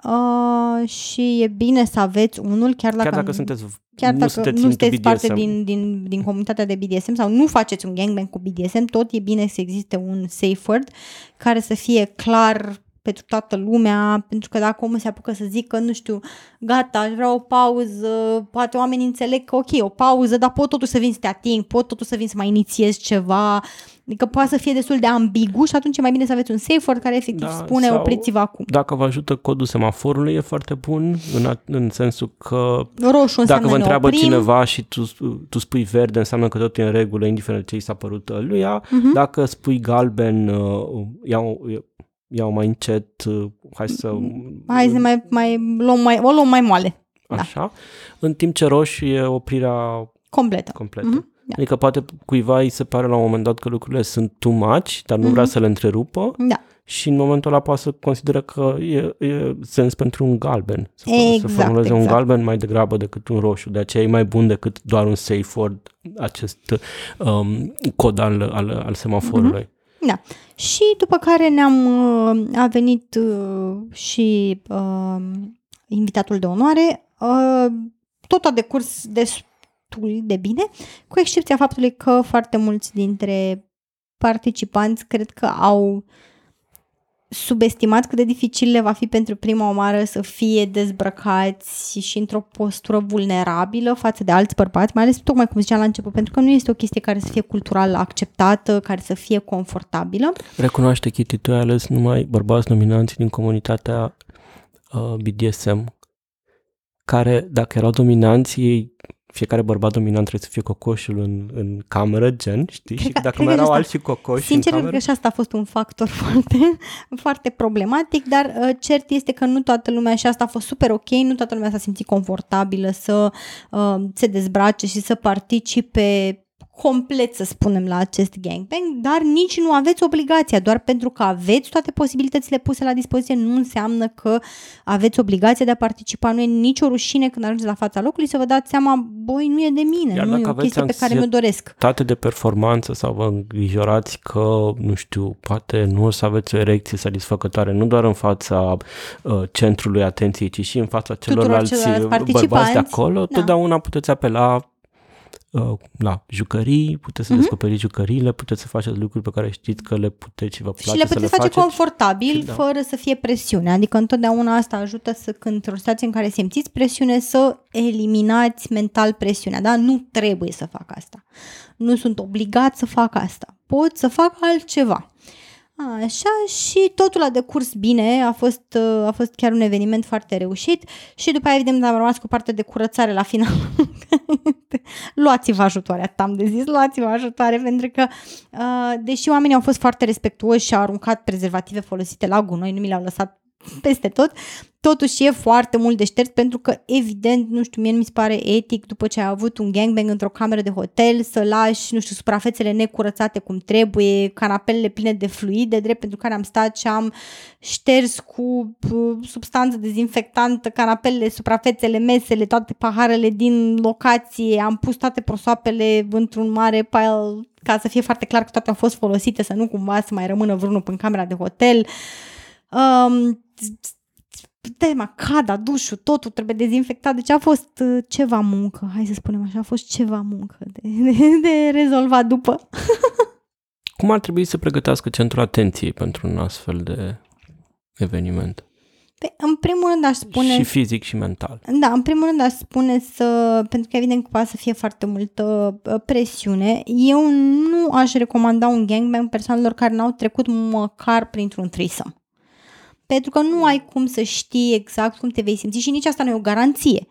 uh, și e bine să aveți unul chiar dacă, chiar dacă sunteți chiar nu dacă sunteți, nu sunteți parte din, din, din comunitatea de BDSM sau nu faceți un gangbang cu BDSM, tot e bine să existe un safe word care să fie clar pentru toată lumea, pentru că dacă omul se apucă să zică, nu știu, gata, aș vrea o pauză, poate oamenii înțeleg că ok, o pauză, dar pot totuși să vin să te ating, pot totuși să vin să mai inițiez ceva, Adică poate să fie destul de ambigu și atunci e mai bine să aveți un safe word care efectiv da, spune opriți-vă acum. Dacă vă ajută codul semaforului e foarte bun în, în sensul că Roșu dacă vă întreabă oprim. cineva și tu, tu spui verde înseamnă că totul e în regulă indiferent ce i s-a părut lui ea. Uh-huh. Dacă spui galben uh, iau, iau mai încet, uh, hai să... Hai să mai, mai luăm mai, o luăm mai moale. Da. Așa. Da. În timp ce roșu e oprirea completă. completă. Uh-huh. Da. Adică poate cuiva îi se pare la un moment dat că lucrurile sunt too much, dar nu mm-hmm. vrea să le întrerupă. Da. Și în momentul ăla poate să consideră că e, e sens pentru un galben. Să, exact, să formuleze exact. un galben mai degrabă decât un roșu. De aceea e mai bun decât doar un safe word, acest um, cod al, al, al semaforului. Mm-hmm. Da. Și după care ne-am uh, a venit uh, și uh, invitatul de onoare. Uh, tot a decurs des, destul de bine, cu excepția faptului că foarte mulți dintre participanți cred că au subestimat cât de dificil le va fi pentru prima oară să fie dezbrăcați și într-o postură vulnerabilă față de alți bărbați, mai ales tocmai cum ziceam la început, pentru că nu este o chestie care să fie cultural acceptată, care să fie confortabilă. Recunoaște, Kitty, tu ai ales numai bărbați nominanți din comunitatea uh, BDSM, care, dacă erau dominanți, ei fiecare bărbat dominant trebuie să fie cocoșul în, în cameră, gen, știi? Cred și dacă mai erau alții cocoși Sincer, în cameră... că și asta a fost un factor foarte, foarte problematic, dar uh, cert este că nu toată lumea, și asta a fost super ok, nu toată lumea s-a simțit confortabilă să uh, se dezbrace și să participe complet, să spunem, la acest gangbang, dar nici nu aveți obligația, doar pentru că aveți toate posibilitățile puse la dispoziție, nu înseamnă că aveți obligația de a participa, nu e nicio rușine când ajungeți la fața locului să vă dați seama, boi, nu e de mine, Iar nu e o chestie pe care mi-o doresc. Tate de performanță sau vă îngrijorați că, nu știu, poate nu o să aveți o erecție satisfăcătoare, nu doar în fața uh, centrului atenției, ci și în fața celorlalți bărbați de acolo, da. totdeauna puteți apela Uh, la jucării, puteți să uh-huh. descoperiți jucăriile, puteți să faceți lucruri pe care știți că le puteți și vă place Și le puteți să le face faceți. confortabil, da. fără să fie presiune. Adică întotdeauna asta ajută să, când într-o situație în care simțiți presiune, să eliminați mental presiunea. Da? Nu trebuie să fac asta. Nu sunt obligat să fac asta. Pot să fac altceva. Așa și totul a decurs bine, a fost, a fost chiar un eveniment foarte reușit și după aia evident am rămas cu partea de curățare la final. luați-vă ajutoare, atât am de zis, luați-vă ajutoare pentru că deși oamenii au fost foarte respectuoși și au aruncat prezervative folosite la gunoi, nu mi le-au lăsat peste tot, totuși e foarte mult de șters pentru că evident, nu știu, mie nu mi se pare etic după ce ai avut un gangbang într-o cameră de hotel să lași, nu știu, suprafețele necurățate cum trebuie, canapelele pline de fluide, drept pentru care am stat și am șters cu substanță dezinfectantă canapelele, suprafețele, mesele, toate paharele din locație, am pus toate prosoapele într-un mare pile ca să fie foarte clar că toate au fost folosite, să nu cumva să mai rămână vreunul în camera de hotel. Um, tema, cada, dușul, totul trebuie dezinfectat, deci a fost uh, ceva muncă, hai să spunem așa, a fost ceva muncă de, de, de rezolvat după. Cum ar trebui să pregătească centrul atenției pentru un astfel de eveniment? Pe, în primul rând aș spune... Și fizic și mental. Da, în primul rând aș spune să... Pentru că evident că poate să fie foarte multă uh, presiune. Eu nu aș recomanda un gangbang persoanelor care n-au trecut măcar printr-un threesome pentru că nu ai cum să știi exact cum te vei simți și nici asta nu e o garanție.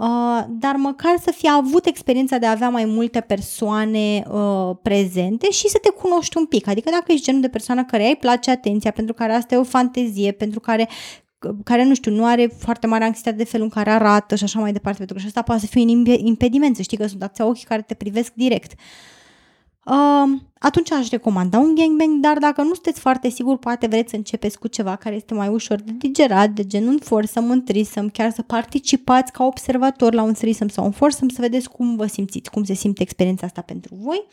Uh, dar măcar să fi avut experiența de a avea mai multe persoane uh, prezente și să te cunoști un pic. Adică dacă ești genul de persoană care ai place atenția, pentru care asta e o fantezie, pentru care care, nu știu, nu are foarte mare anxietate de felul în care arată și așa mai departe, pentru că și asta poate să fie un impediment, să știi că sunt atâția ochi care te privesc direct. Uh, Uh, atunci aș recomanda un gangbang, dar dacă nu sunteți foarte siguri, poate vreți să începeți cu ceva care este mai ușor de digerat, de genul foursome, un threesome, chiar să participați ca observator la un threesome sau un foursome, să vedeți cum vă simțiți, cum se simte experiența asta pentru voi,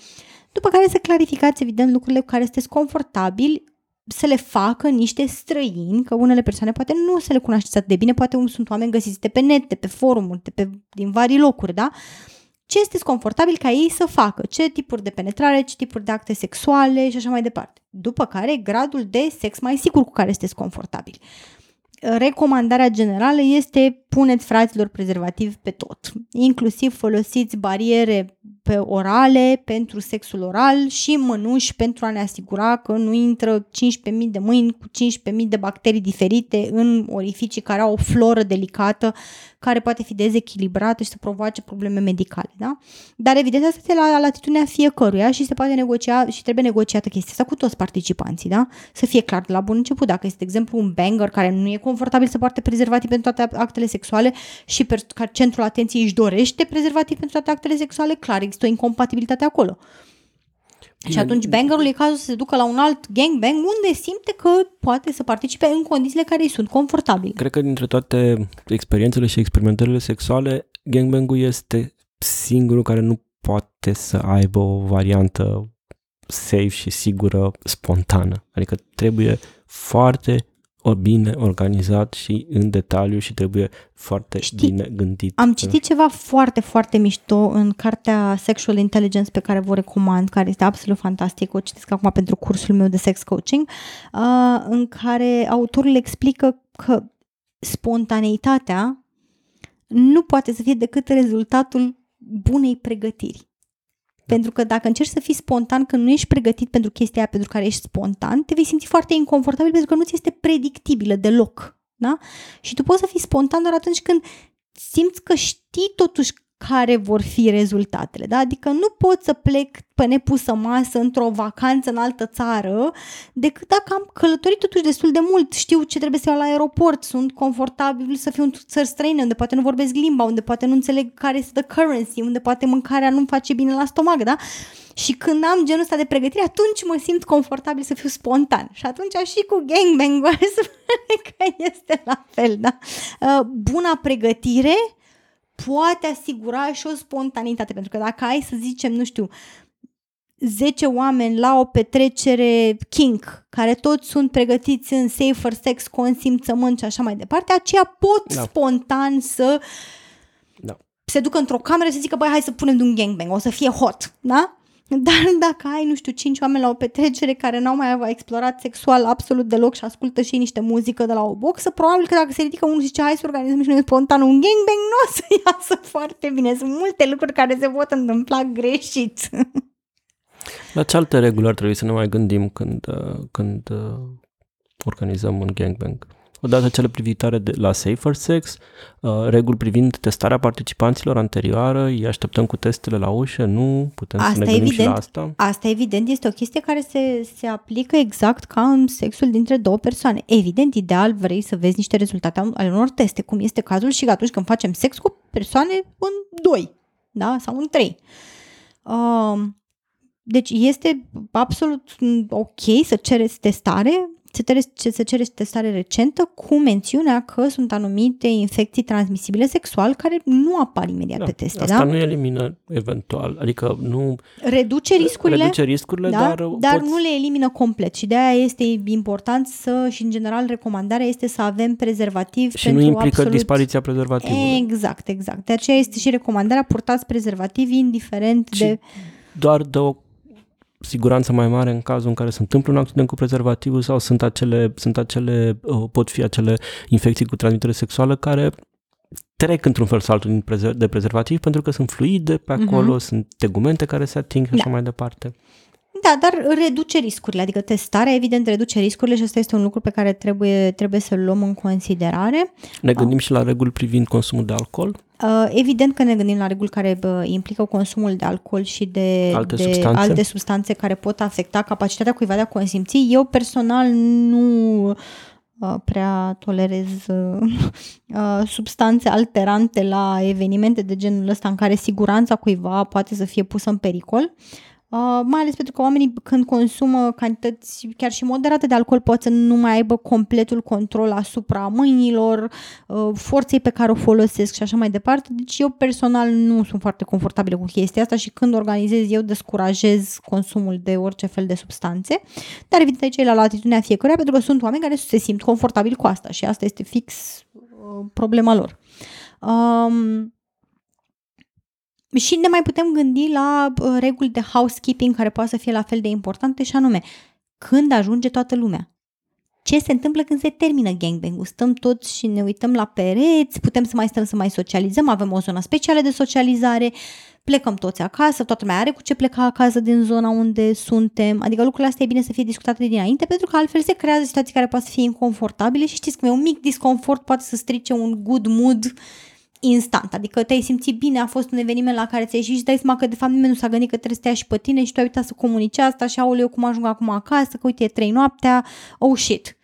după care să clarificați evident lucrurile cu care sunteți confortabili, să le facă niște străini, că unele persoane poate nu se le cunoașteți atât de bine, poate sunt oameni găsiți de pe net, de pe forumuri, de pe, din vari locuri, da? Ce este confortabil ca ei să facă, ce tipuri de penetrare, ce tipuri de acte sexuale și așa mai departe. După care, gradul de sex mai sigur cu care sunteți confortabili recomandarea generală este puneți fraților prezervativ pe tot, inclusiv folosiți bariere pe orale pentru sexul oral și mănuși pentru a ne asigura că nu intră 15.000 de mâini cu 15.000 de bacterii diferite în orificii care au o floră delicată care poate fi dezechilibrată și să provoace probleme medicale. Da? Dar evident asta este la latitudinea fiecăruia și se poate negocia și trebuie negociată chestia asta cu toți participanții. Da? Să fie clar de la bun început. Dacă este, de exemplu, un banger care nu e confortabil să poarte prezervativ pentru toate actele sexuale și per- centrul atenției își dorește prezervativ pentru toate actele sexuale, clar, există o incompatibilitate acolo. Și atunci bangerul e cazul să se ducă la un alt gangbang unde simte că poate să participe în condițiile care îi sunt confortabile. Cred că dintre toate experiențele și experimentările sexuale, gangbang-ul este singurul care nu poate să aibă o variantă safe și sigură, spontană. Adică trebuie foarte o bine organizat și în detaliu și trebuie foarte Știi, bine gândit. Am citit ceva foarte, foarte mișto în cartea Sexual Intelligence pe care vă recomand, care este absolut fantastic, o citesc acum pentru cursul meu de sex coaching, uh, în care autorul explică că spontaneitatea nu poate să fie decât rezultatul bunei pregătiri. Pentru că dacă încerci să fii spontan când nu ești pregătit pentru chestia aia pentru care ești spontan, te vei simți foarte inconfortabil pentru că nu ți este predictibilă deloc. Da? Și tu poți să fii spontan doar atunci când simți că știi totuși care vor fi rezultatele. Da? Adică nu pot să plec pe nepusă masă într-o vacanță în altă țară decât dacă am călătorit totuși destul de mult, știu ce trebuie să iau la aeroport, sunt confortabil să fiu în țări străine unde poate nu vorbesc limba, unde poate nu înțeleg care este the currency, unde poate mâncarea nu-mi face bine la stomac, da? Și când am genul ăsta de pregătire, atunci mă simt confortabil să fiu spontan. Și atunci și cu gangbang spune că este la fel, da? Uh, buna pregătire poate asigura și o spontanitate, pentru că dacă ai, să zicem, nu știu, 10 oameni la o petrecere kink, care toți sunt pregătiți în safer sex, consimțământ și așa mai departe, aceia pot da. spontan să da. se ducă într-o cameră și să zică, băi, hai să punem de un gangbang, o să fie hot, da? Dar dacă ai, nu știu, cinci oameni la o petrecere care n-au mai explorat sexual absolut deloc și ascultă și niște muzică de la o boxă, probabil că dacă se ridică unul și zice hai să organizăm și noi spontan un gangbang, nu o să iasă foarte bine. Sunt multe lucruri care se pot întâmpla greșit. La ce alte reguli ar trebui să ne mai gândim când, uh, când uh, organizăm un gangbang? Odată cele privitoare de, la Safer Sex, uh, reguli privind testarea participanților anterioară, îi așteptăm cu testele la ușă, nu? Putem asta să ne gândim evident, și la asta? Asta evident este o chestie care se, se aplică exact ca în sexul dintre două persoane. Evident, ideal vrei să vezi niște rezultate ale unor teste, cum este cazul și atunci când facem sex cu persoane în doi, da? Sau în trei. Uh, deci este absolut ok să cereți testare, se, tere, se cere testare recentă cu mențiunea că sunt anumite infecții transmisibile sexual care nu apar imediat da, pe teste. Asta da? nu elimină eventual, adică nu... Reduce riscurile, reduce riscurile da? dar, dar poți... nu le elimină complet și de aia este important să, și în general recomandarea este să avem prezervativ și pentru nu implică absolut... dispariția prezervativului. Exact, exact. De aceea este și recomandarea purtați prezervativ indiferent și de... doar dă o siguranță mai mare în cazul în care se întâmplă un accident cu prezervativul sau sunt acele, sunt acele uh, pot fi acele infecții cu transmitere sexuală care trec într-un fel sau altul de prezervativ pentru că sunt fluide pe mhm. acolo, uh-huh. sunt tegumente care se ating și da. așa mai departe. Da, dar reduce riscurile, adică testarea evident reduce riscurile și asta este un lucru pe care trebuie, trebuie să-l luăm în considerare. Ne gândim uh. și la reguli privind consumul de alcool? Uh, evident că ne gândim la reguli care uh, implică consumul de alcool și de alte, de substanțe? alte substanțe care pot afecta capacitatea cuiva de a consimți. Eu personal nu uh, prea tolerez uh, substanțe alterante la evenimente de genul ăsta în care siguranța cuiva poate să fie pusă în pericol. Uh, mai ales pentru că oamenii când consumă cantități chiar și moderate de alcool pot să nu mai aibă completul control asupra mâinilor, uh, forței pe care o folosesc și așa mai departe. Deci eu personal nu sunt foarte confortabilă cu chestia asta și când organizez eu descurajez consumul de orice fel de substanțe. Dar evident aici e la latitudinea fiecăruia pentru că sunt oameni care se simt confortabili cu asta și asta este fix uh, problema lor. Um, și ne mai putem gândi la uh, reguli de housekeeping care poate să fie la fel de importante și anume, când ajunge toată lumea? Ce se întâmplă când se termină gangbang-ul? Stăm toți și ne uităm la pereți, putem să mai stăm să mai socializăm, avem o zonă specială de socializare, plecăm toți acasă, toată lumea are cu ce pleca acasă din zona unde suntem, adică lucrurile astea e bine să fie discutate dinainte, pentru că altfel se creează situații care poate să fie inconfortabile și știți cum e, un mic disconfort poate să strice un good mood instant, adică te-ai simțit bine, a fost un eveniment la care ți-ai ieșit și dai seama că de fapt nimeni nu s-a gândit că trebuie să te ia și pe tine și tu ai uitat să comunici asta și aoleu cum ajung acum acasă, că uite e trei noaptea, oh shit.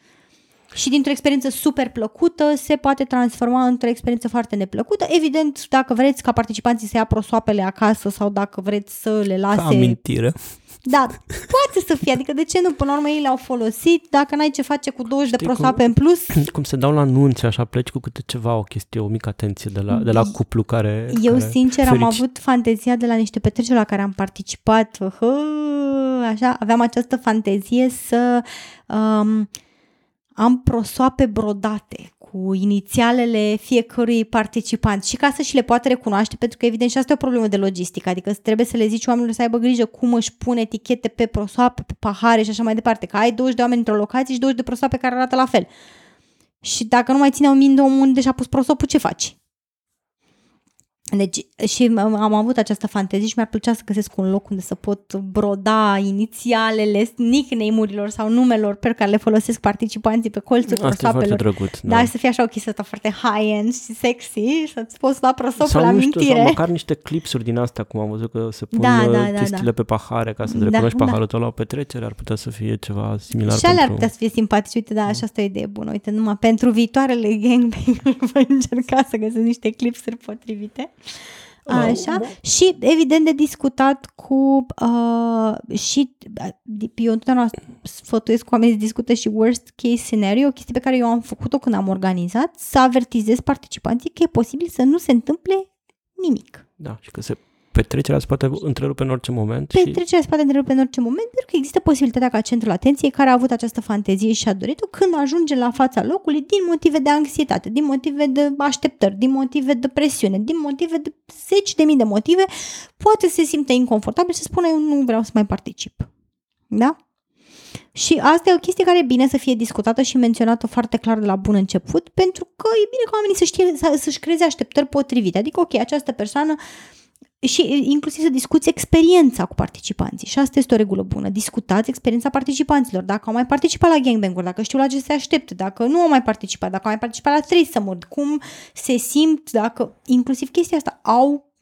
Și dintr-o experiență super plăcută se poate transforma într-o experiență foarte neplăcută. Evident, dacă vreți ca participanții să ia prosoapele acasă sau dacă vreți să le lase... Ca amintire. Da, poate să fie, adică de ce nu? Până la urmă ei le-au folosit, dacă n-ai ce face cu 20 Știi de prosoape cum, în plus... Cum se dau la anunțe, așa pleci cu câte ceva, o chestie, o mică atenție de la, de la cuplu care... Eu, care sincer, ferici. am avut fantezia de la niște petreceri la care am participat, hă, așa, aveam această fantezie să... Um, am prosoape brodate cu inițialele fiecărui participant și ca să și le poată recunoaște, pentru că evident și asta e o problemă de logistică, adică trebuie să le zici oamenilor să aibă grijă cum își pune etichete pe prosoape, pe pahare și așa mai departe, că ai 20 de oameni într-o locație și 20 de prosoape care arată la fel. Și dacă nu mai ține o minte omul unde și-a pus prosopul, ce faci? Deci, și am avut această fantezie și mi-ar plăcea să găsesc un loc unde să pot broda inițialele, nickname-urilor sau numelor pe care le folosesc participanții pe colțul Asta e foarte drăguț. Da. da, să fie așa o chestie foarte high-end și sexy, să-ți poți lua prosopul sau, la mintire. Știu, sau măcar niște clipsuri din astea, cum am văzut că se pun da, da, da, chestiile da. pe pahare ca să-ți da, recunoști da. paharul tău la o petrecere, ar putea să fie ceva similar. Și pentru... ar putea să fie simpatici, uite, da, așa asta e o idee bună. Uite, numai pentru viitoarele gangbang voi încerca să găsesc niște clipsuri potrivite. Așa. Și, evident, de discutat cu uh, și eu întotdeauna sfătuiesc cu oamenii să discută și worst case scenario, o chestie pe care eu am făcut-o când am organizat, să avertizez participanții că e posibil să nu se întâmple nimic. Da, și că se petrecerea se poate întrerupe în orice moment. Petrecerea și... se poate întrerupe în orice moment, pentru că există posibilitatea ca centrul atenției care a avut această fantezie și a dorit-o când ajunge la fața locului din motive de anxietate, din motive de așteptări, din motive de presiune, din motive de zeci de mii de motive, poate se simte inconfortabil să spună eu nu vreau să mai particip. Da? Și asta e o chestie care e bine să fie discutată și menționată foarte clar de la bun început, pentru că e bine ca oamenii să știe, să, să-și creeze așteptări potrivite. Adică, ok, această persoană și inclusiv să discuți experiența cu participanții. Și asta este o regulă bună. Discutați experiența participanților. Dacă au mai participat la gangbang dacă știu la ce se așteptă, dacă nu au mai participat, dacă au mai participat la trei să mord, cum se simt, dacă inclusiv chestia asta au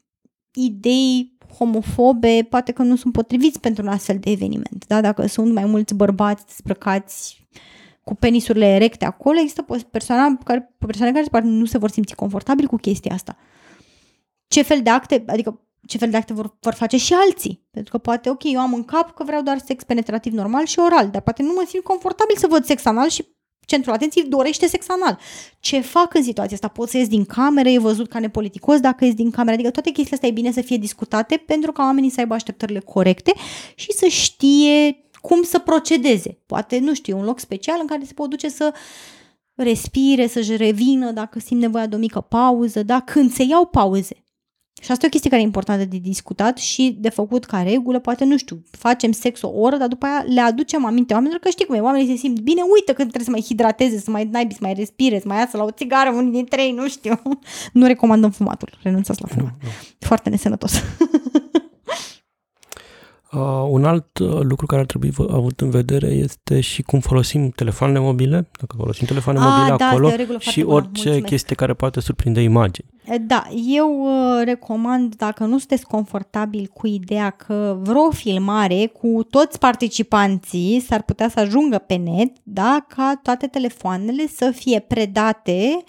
idei homofobe, poate că nu sunt potriviți pentru un astfel de eveniment. Da? Dacă sunt mai mulți bărbați dezbrăcați cu penisurile erecte acolo, există persoane care, persoane care nu se vor simți confortabil cu chestia asta. Ce fel de acte, adică ce fel de acte vor, vor face și alții. Pentru că poate, ok, eu am în cap că vreau doar sex penetrativ normal și oral, dar poate nu mă simt confortabil să văd sex anal și centrul atenției dorește sex anal. Ce fac în situația asta? Pot să ies din cameră? E văzut ca nepoliticos dacă ies din cameră? Adică toate chestiile astea e bine să fie discutate pentru ca oamenii să aibă așteptările corecte și să știe cum să procedeze. Poate, nu știu, un loc special în care se pot duce să respire, să-și revină dacă simt nevoia de o mică pauză, da? când se iau pauze. Și asta e o chestie care e importantă de discutat și de făcut ca regulă. Poate, nu știu, facem sex o oră, dar după aia le aducem aminte oamenilor că știi cum e, oamenii se simt bine, uite că trebuie să mai hidrateze, să mai naibi, să mai respire, să mai iasă la o țigară, unii dintre ei, nu știu. Nu recomandăm fumatul, renunțați la fumat. Nu, nu. Foarte nesănătos. Uh, un alt uh, lucru care ar trebui avut în vedere este și cum folosim telefoanele mobile, dacă folosim telefoane ah, mobile da, acolo și orice bună. chestie care poate surprinde imagini. Da, eu uh, recomand, dacă nu sunteți confortabil cu ideea că vreo filmare cu toți participanții s-ar putea să ajungă pe net, da, ca toate telefoanele să fie predate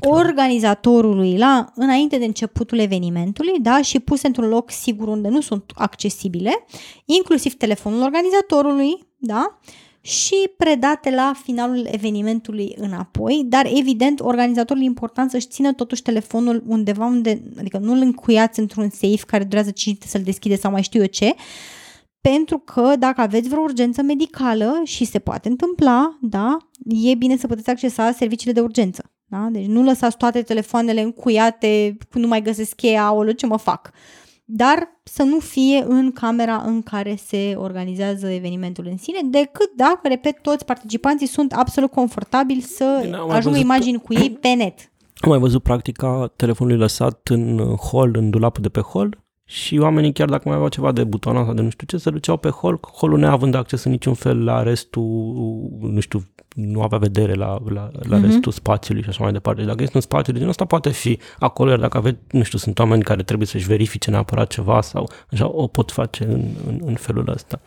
organizatorului la înainte de începutul evenimentului, da, și puse într-un loc sigur unde nu sunt accesibile, inclusiv telefonul organizatorului, da, și predate la finalul evenimentului înapoi, dar evident organizatorul e important să-și țină totuși telefonul undeva unde, adică nu-l încuiați într-un safe care durează 5 minute să-l deschide sau mai știu eu ce, pentru că dacă aveți vreo urgență medicală și se poate întâmpla, da, e bine să puteți accesa serviciile de urgență. Da? Deci nu lăsați toate telefoanele încuiate, nu mai găsesc cheia, aolo, ce mă fac. Dar să nu fie în camera în care se organizează evenimentul în sine, decât dacă, repet, toți participanții sunt absolut confortabili să Bine, am mai ajungă văzut- imagini cu ei pe net. Am mai văzut practica telefonului lăsat în uh, hol, în dulapul de pe hol și oamenii, chiar dacă mai aveau ceva de butonat sau de nu știu ce, se duceau pe hol, holul neavând acces în niciun fel la restul, nu știu, nu avea vedere la, la, la Mhm. restul spațiului și așa mai departe. Dacă este un spațiu de genul ăsta, poate fi acolo, iar dacă aveți, nu știu, sunt oameni care trebuie să-și verifice neapărat ceva sau așa, o pot face în, în, în felul ăsta.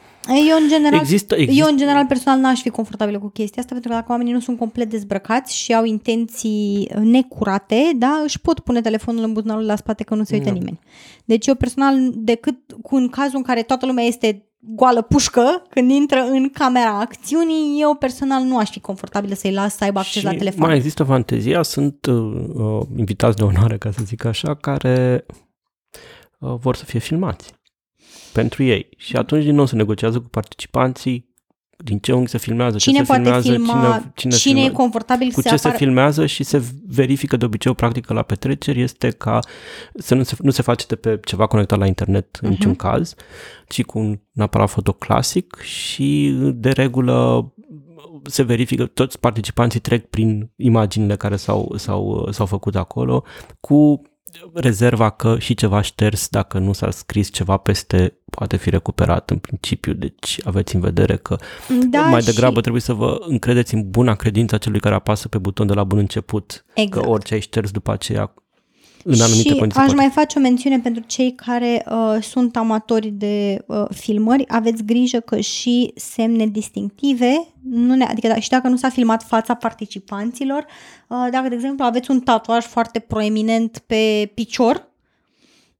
Eu, în general, Există, există, Eu, în general, personal, n-aș fi confortabilă cu chestia asta, pentru că dacă oamenii nu sunt complet dezbrăcați și au intenții necurate, da, își pot pune telefonul în buzunarul la spate că nu se uită Da. nimeni. Deci eu, personal, decât cu în cazul în care toată lumea este goală pușcă când intră în camera acțiunii, eu personal nu aș fi confortabilă să-i las să aibă acces și la telefon. mai există fantezia, sunt uh, uh, invitați de onoare, ca să zic așa, care uh, vor să fie filmați pentru ei. Și atunci din nou se negociază cu participanții din ce unghi se filmează, Cine ce se poate filmează, filma, cine, cine, cine e filmează, confortabil cu să ce se apară... filmează și se verifică de obicei o practică la petreceri este ca să nu se, nu se face de pe ceva conectat la internet în Mhm. niciun caz, ci cu un aparat foto clasic și de regulă se verifică, toți participanții trec prin imaginile care s-au, s-au, s-au făcut acolo cu rezerva că și ceva șters dacă nu s-a scris ceva peste poate fi recuperat în principiu, deci aveți în vedere că da, mai și- degrabă trebuie să vă încredeți în buna credință a celui care apasă pe buton de la bun început, exact. că orice ai șters după aceea în anumite și condiții aș poate- mai face o mențiune pentru cei care uh, sunt amatori de uh, filmări. Aveți grijă că și semne distinctive, nu ne, adică da, și dacă nu s-a filmat fața participanților, uh, dacă, de exemplu, aveți un tatuaj foarte proeminent pe picior,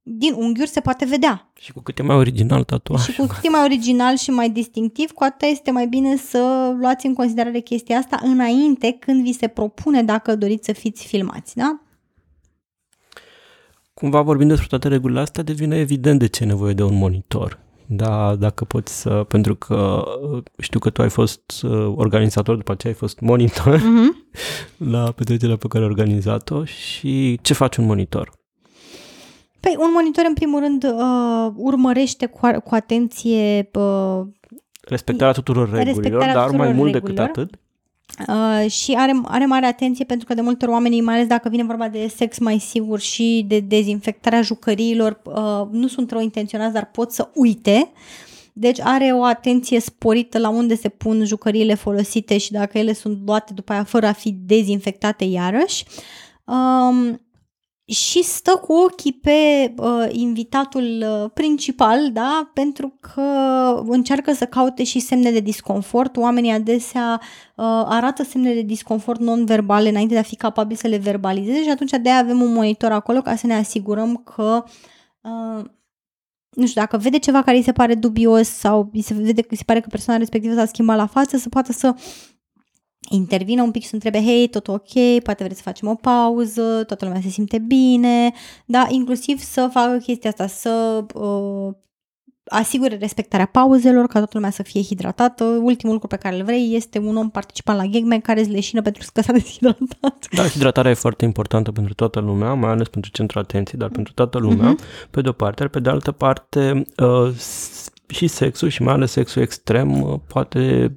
din unghiuri se poate vedea. Și cu cât e mai original tatuaj. Și cu cât e mai original și mai distinctiv, cu atât este mai bine să luați în considerare chestia asta înainte când vi se propune dacă doriți să fiți filmați, da? Cumva vorbind despre toate regulile astea, devine evident de ce e nevoie de un monitor. Da, dacă poți să... Pentru că uh, știu că tu ai fost uh, organizator, după aceea ai fost monitor Mm-hmm. la petrecerea pe care ai organizat-o și ce face un monitor? Păi, un monitor, în primul rând, uh, urmărește cu, a- cu atenție uh, Respectarea tuturor regulilor, Respectarea dar tuturor mai mult regulilor. decât atât, uh, și are, are mare atenție pentru că de multe ori oamenii, mai ales dacă vine vorba de sex mai sigur și de dezinfectarea jucăriilor, uh, nu sunt rău intenționați, dar pot să uite. Deci are o atenție sporită la unde se pun jucăriile folosite și dacă ele sunt luate după aia fără a fi dezinfectate iarăși. Um, și stă cu ochii pe uh, invitatul uh, principal, da, pentru că încearcă să caute și semne de disconfort. Oamenii adesea uh, arată semne de disconfort non-verbale înainte de a fi capabili să le verbalizeze și atunci de aia avem un monitor acolo ca să ne asigurăm că uh, nu știu, dacă vede ceva care îi se pare dubios sau îi se, vede, îi se pare că persoana respectivă s-a schimbat la față, să poată să intervină un pic și să întrebe, hei, tot ok, poate vreți să facem o pauză, toată lumea se simte bine, da, inclusiv să facă chestia asta, să uh, asigure respectarea pauzelor, ca toată lumea să fie hidratată. Ultimul lucru pe care îl vrei este un om participant la gangbang care îți leșină pentru că s-a deshidratat. Da, hidratarea e foarte importantă pentru toată lumea, mai ales pentru centrul atenției, dar pentru toată lumea, uh-huh. pe de-o parte, iar pe de altă parte, uh, s- și sexul și mai ales sexul extrem uh, poate,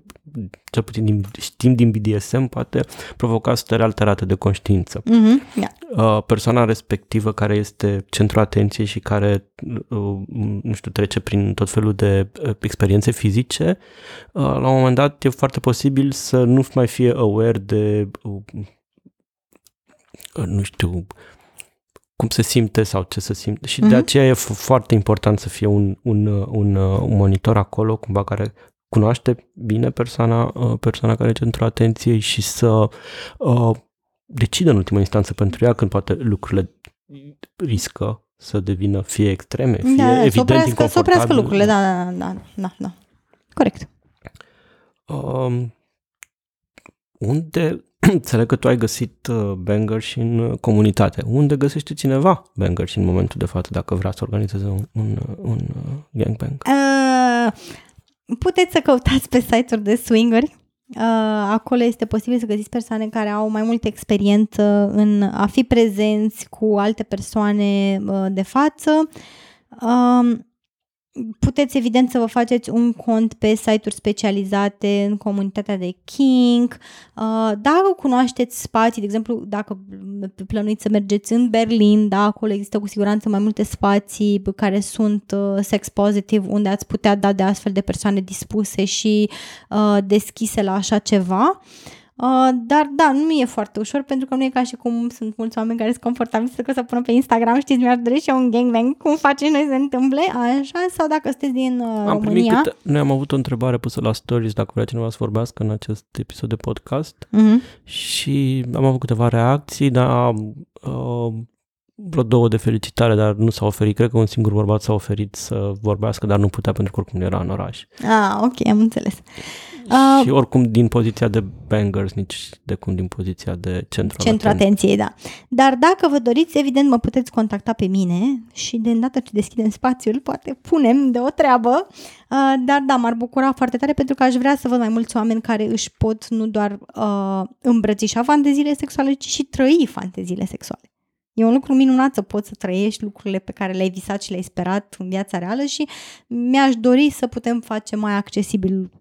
cel puțin din, știm din BDSM, poate provoca stări alterate de conștiință. Mm-hmm. Yeah. Uh, persoana respectivă care este centrul atenției și care, uh, nu știu, trece prin tot felul de uh, experiențe fizice, uh, la un moment dat e foarte posibil să nu mai fie aware de, uh, uh, nu știu, cum se simte sau ce se simte. Și de Mhm. aceea e f- foarte important să fie un, un, uh, un, uh, un monitor acolo, cumva care cunoaște bine persoana, uh, persoana care e centrul atenției și să uh, decide în ultima instanță pentru ea când poate lucrurile riscă să devină fie extreme, fie Da, da, să evident oprească, să oprească inconfortabile. lucrurile, da, da, da, da, da. Corect. Um, unde, înțeleg că tu ai găsit uh, banger și în uh, comunitate. Unde găsește cineva banger și în momentul de față dacă vrea să organizeze un, un, uh, un uh, gangbang? Uh, puteți să căutați pe site-uri de swingeri. Uh, acolo este posibil să găsiți persoane care au mai multă experiență în a fi prezenți cu alte persoane uh, de față. Um, puteți evident să vă faceți un cont pe site-uri specializate în comunitatea de King. Uh, dacă cunoașteți spații, de exemplu, dacă plănuiți să mergeți în Berlin, da, acolo există cu siguranță mai multe spații care sunt uh, sex positive, unde ați putea da de astfel de persoane dispuse și uh, deschise la așa ceva. Uh, dar da, nu e foarte ușor pentru că nu e ca și cum sunt mulți oameni care sunt confortabili să să pună pe Instagram, știți, mi-ar dori și eu un gangbang, cum face noi se întâmple, așa, sau dacă sunteți din uh, am România. Câte, noi am avut o întrebare pusă la stories dacă vrea cineva să vorbească în acest episod de podcast uh-huh. și am avut câteva reacții, dar uh, vreo două de felicitare, dar nu s-a oferit. Cred că un singur bărbat s-a oferit să vorbească, dar nu putea pentru că oricum era în oraș. Ah, ok, am înțeles. Uh, și oricum din poziția de bangers, nici de cum din poziția de centru Centru atenției, da. Dar dacă vă doriți, evident mă puteți contacta pe mine și de îndată ce deschidem spațiul, poate punem de o treabă. Uh, dar da, m-ar bucura foarte tare pentru că aș vrea să văd mai mulți oameni care își pot nu doar uh, îmbrățișa fanteziile sexuale, ci și trăi fanteziile sexuale. E un lucru minunat să poți să trăiești lucrurile pe care le-ai visat și le-ai sperat în viața reală și mi-aș dori să putem face mai accesibil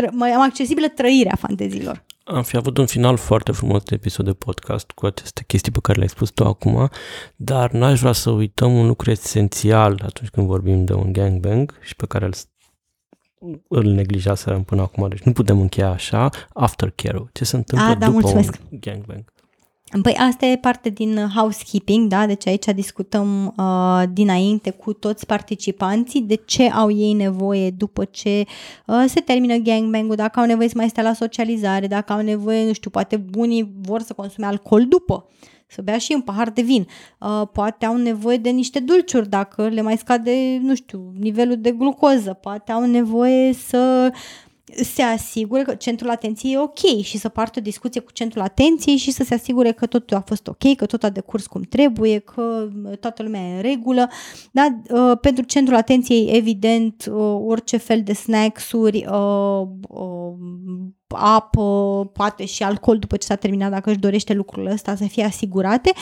tră- mai accesibilă trăirea fantezilor. Am fi avut un final foarte frumos de episod de podcast cu aceste chestii pe care le-ai spus tu acum, dar n-aș vrea să uităm un lucru esențial atunci când vorbim de un gangbang și pe care îl îl neglijaserăm până acum, deci nu putem încheia așa, aftercare-ul, ce se întâmplă A, da, după mulțumesc. un gangbang. Păi asta e parte din housekeeping, da? Deci aici discutăm uh, dinainte cu toți participanții de ce au ei nevoie după ce uh, se termină gangbang-ul, dacă au nevoie să mai stea la socializare, dacă au nevoie, nu știu, poate unii vor să consume alcool după să bea și un pahar de vin. Uh, poate au nevoie de niște dulciuri dacă le mai scade, nu știu, nivelul de glucoză. Poate au nevoie să se asigure că centrul atenției e ok și să poartă o discuție cu centrul atenției și să se asigure că totul a fost ok, că tot a decurs cum trebuie, că toată lumea e în regulă. Da? Uh, pentru centrul atenției, evident, uh, orice fel de snacks-uri, uh, apă, poate și alcool după ce s-a terminat, dacă își dorește lucrul ăsta, să fie asigurate.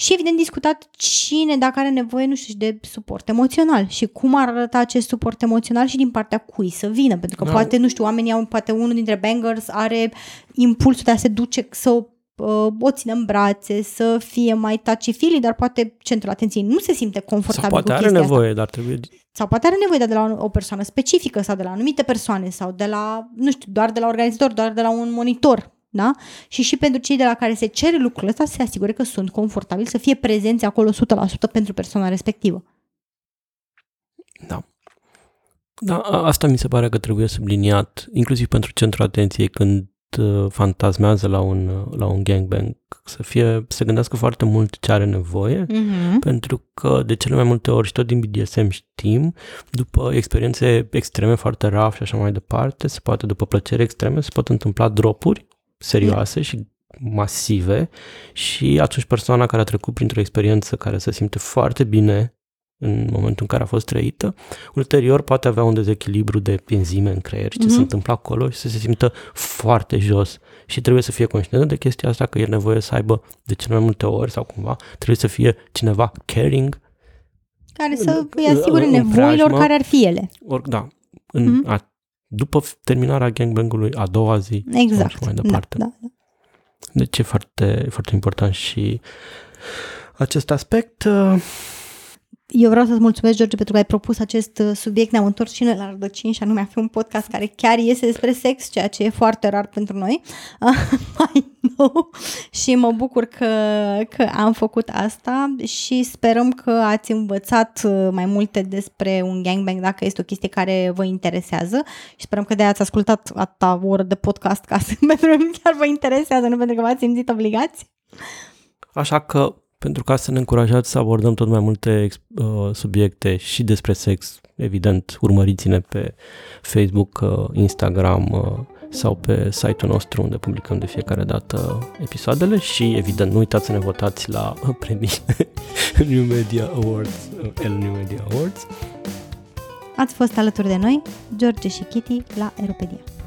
Și evident discutat cine dacă are nevoie, nu știu, de suport emoțional și cum ar arăta acest suport emoțional și din partea cui să vină, pentru că da. poate, nu știu, oamenii au, poate unul dintre bangers are impulsul de a se duce să o, uh, o țină în brațe, să fie mai touchy dar poate centrul atenției nu se simte confortabil sau poate cu are nevoie, asta. dar trebuie... Sau poate are nevoie de la o persoană specifică sau de la anumite persoane sau de la, nu știu, doar de la organizator, doar de la un monitor da? Și și pentru cei de la care se cere lucrul ăsta să se asigure că sunt confortabili, să fie prezenți acolo 100% pentru persoana respectivă. Da. Da, asta mi se pare că trebuie subliniat, inclusiv pentru centrul atenției când uh, fantasmează la un, uh, la un gangbang, să fie, să gândească foarte mult ce are nevoie, uh-huh. pentru că de cele mai multe ori și tot din BDSM știm, după experiențe extreme foarte rough și așa mai departe, se poate, după plăceri extreme, se pot întâmpla dropuri serioase și masive și atunci persoana care a trecut printr-o experiență care se simte foarte bine în momentul în care a fost trăită, ulterior poate avea un dezechilibru de enzime în creier și ce mm-hmm. se mhm. întâmplă acolo și să se simtă foarte jos și trebuie să fie conștient de chestia asta că e nevoie să aibă de cele mai multe ori sau cumva, trebuie să fie cineva caring care să îi asigure nevoilor care ar fi ele. Or, da, în mm-hmm. a după terminarea gangbang-ului a doua zi exact. și mai departe. Da, da, da. Deci e foarte, foarte important și acest aspect. Uh, eu vreau să-ți mulțumesc, George, pentru că ai propus acest uh, subiect. Ne-am întors și noi la rădăcini și anume a fi un podcast care chiar iese despre sex, ceea ce e foarte rar pentru noi. mai nou. Și mă bucur că, că am făcut asta și sperăm că ați învățat uh, mai multe despre un gangbang dacă este o chestie care vă interesează și sperăm că de ați ascultat atâta oră de podcast ca să, pentru că chiar vă interesează, nu pentru că v-ați simțit obligați. Așa că pentru ca să ne încurajați să abordăm tot mai multe uh, subiecte și despre sex, evident, urmăriți-ne pe Facebook, uh, Instagram uh, sau pe site-ul nostru unde publicăm de fiecare dată episoadele și, evident, nu uitați să ne votați la premii New Media Awards, uh, El New Media Awards. Ați fost alături de noi, George și Kitty, la Aeropedia.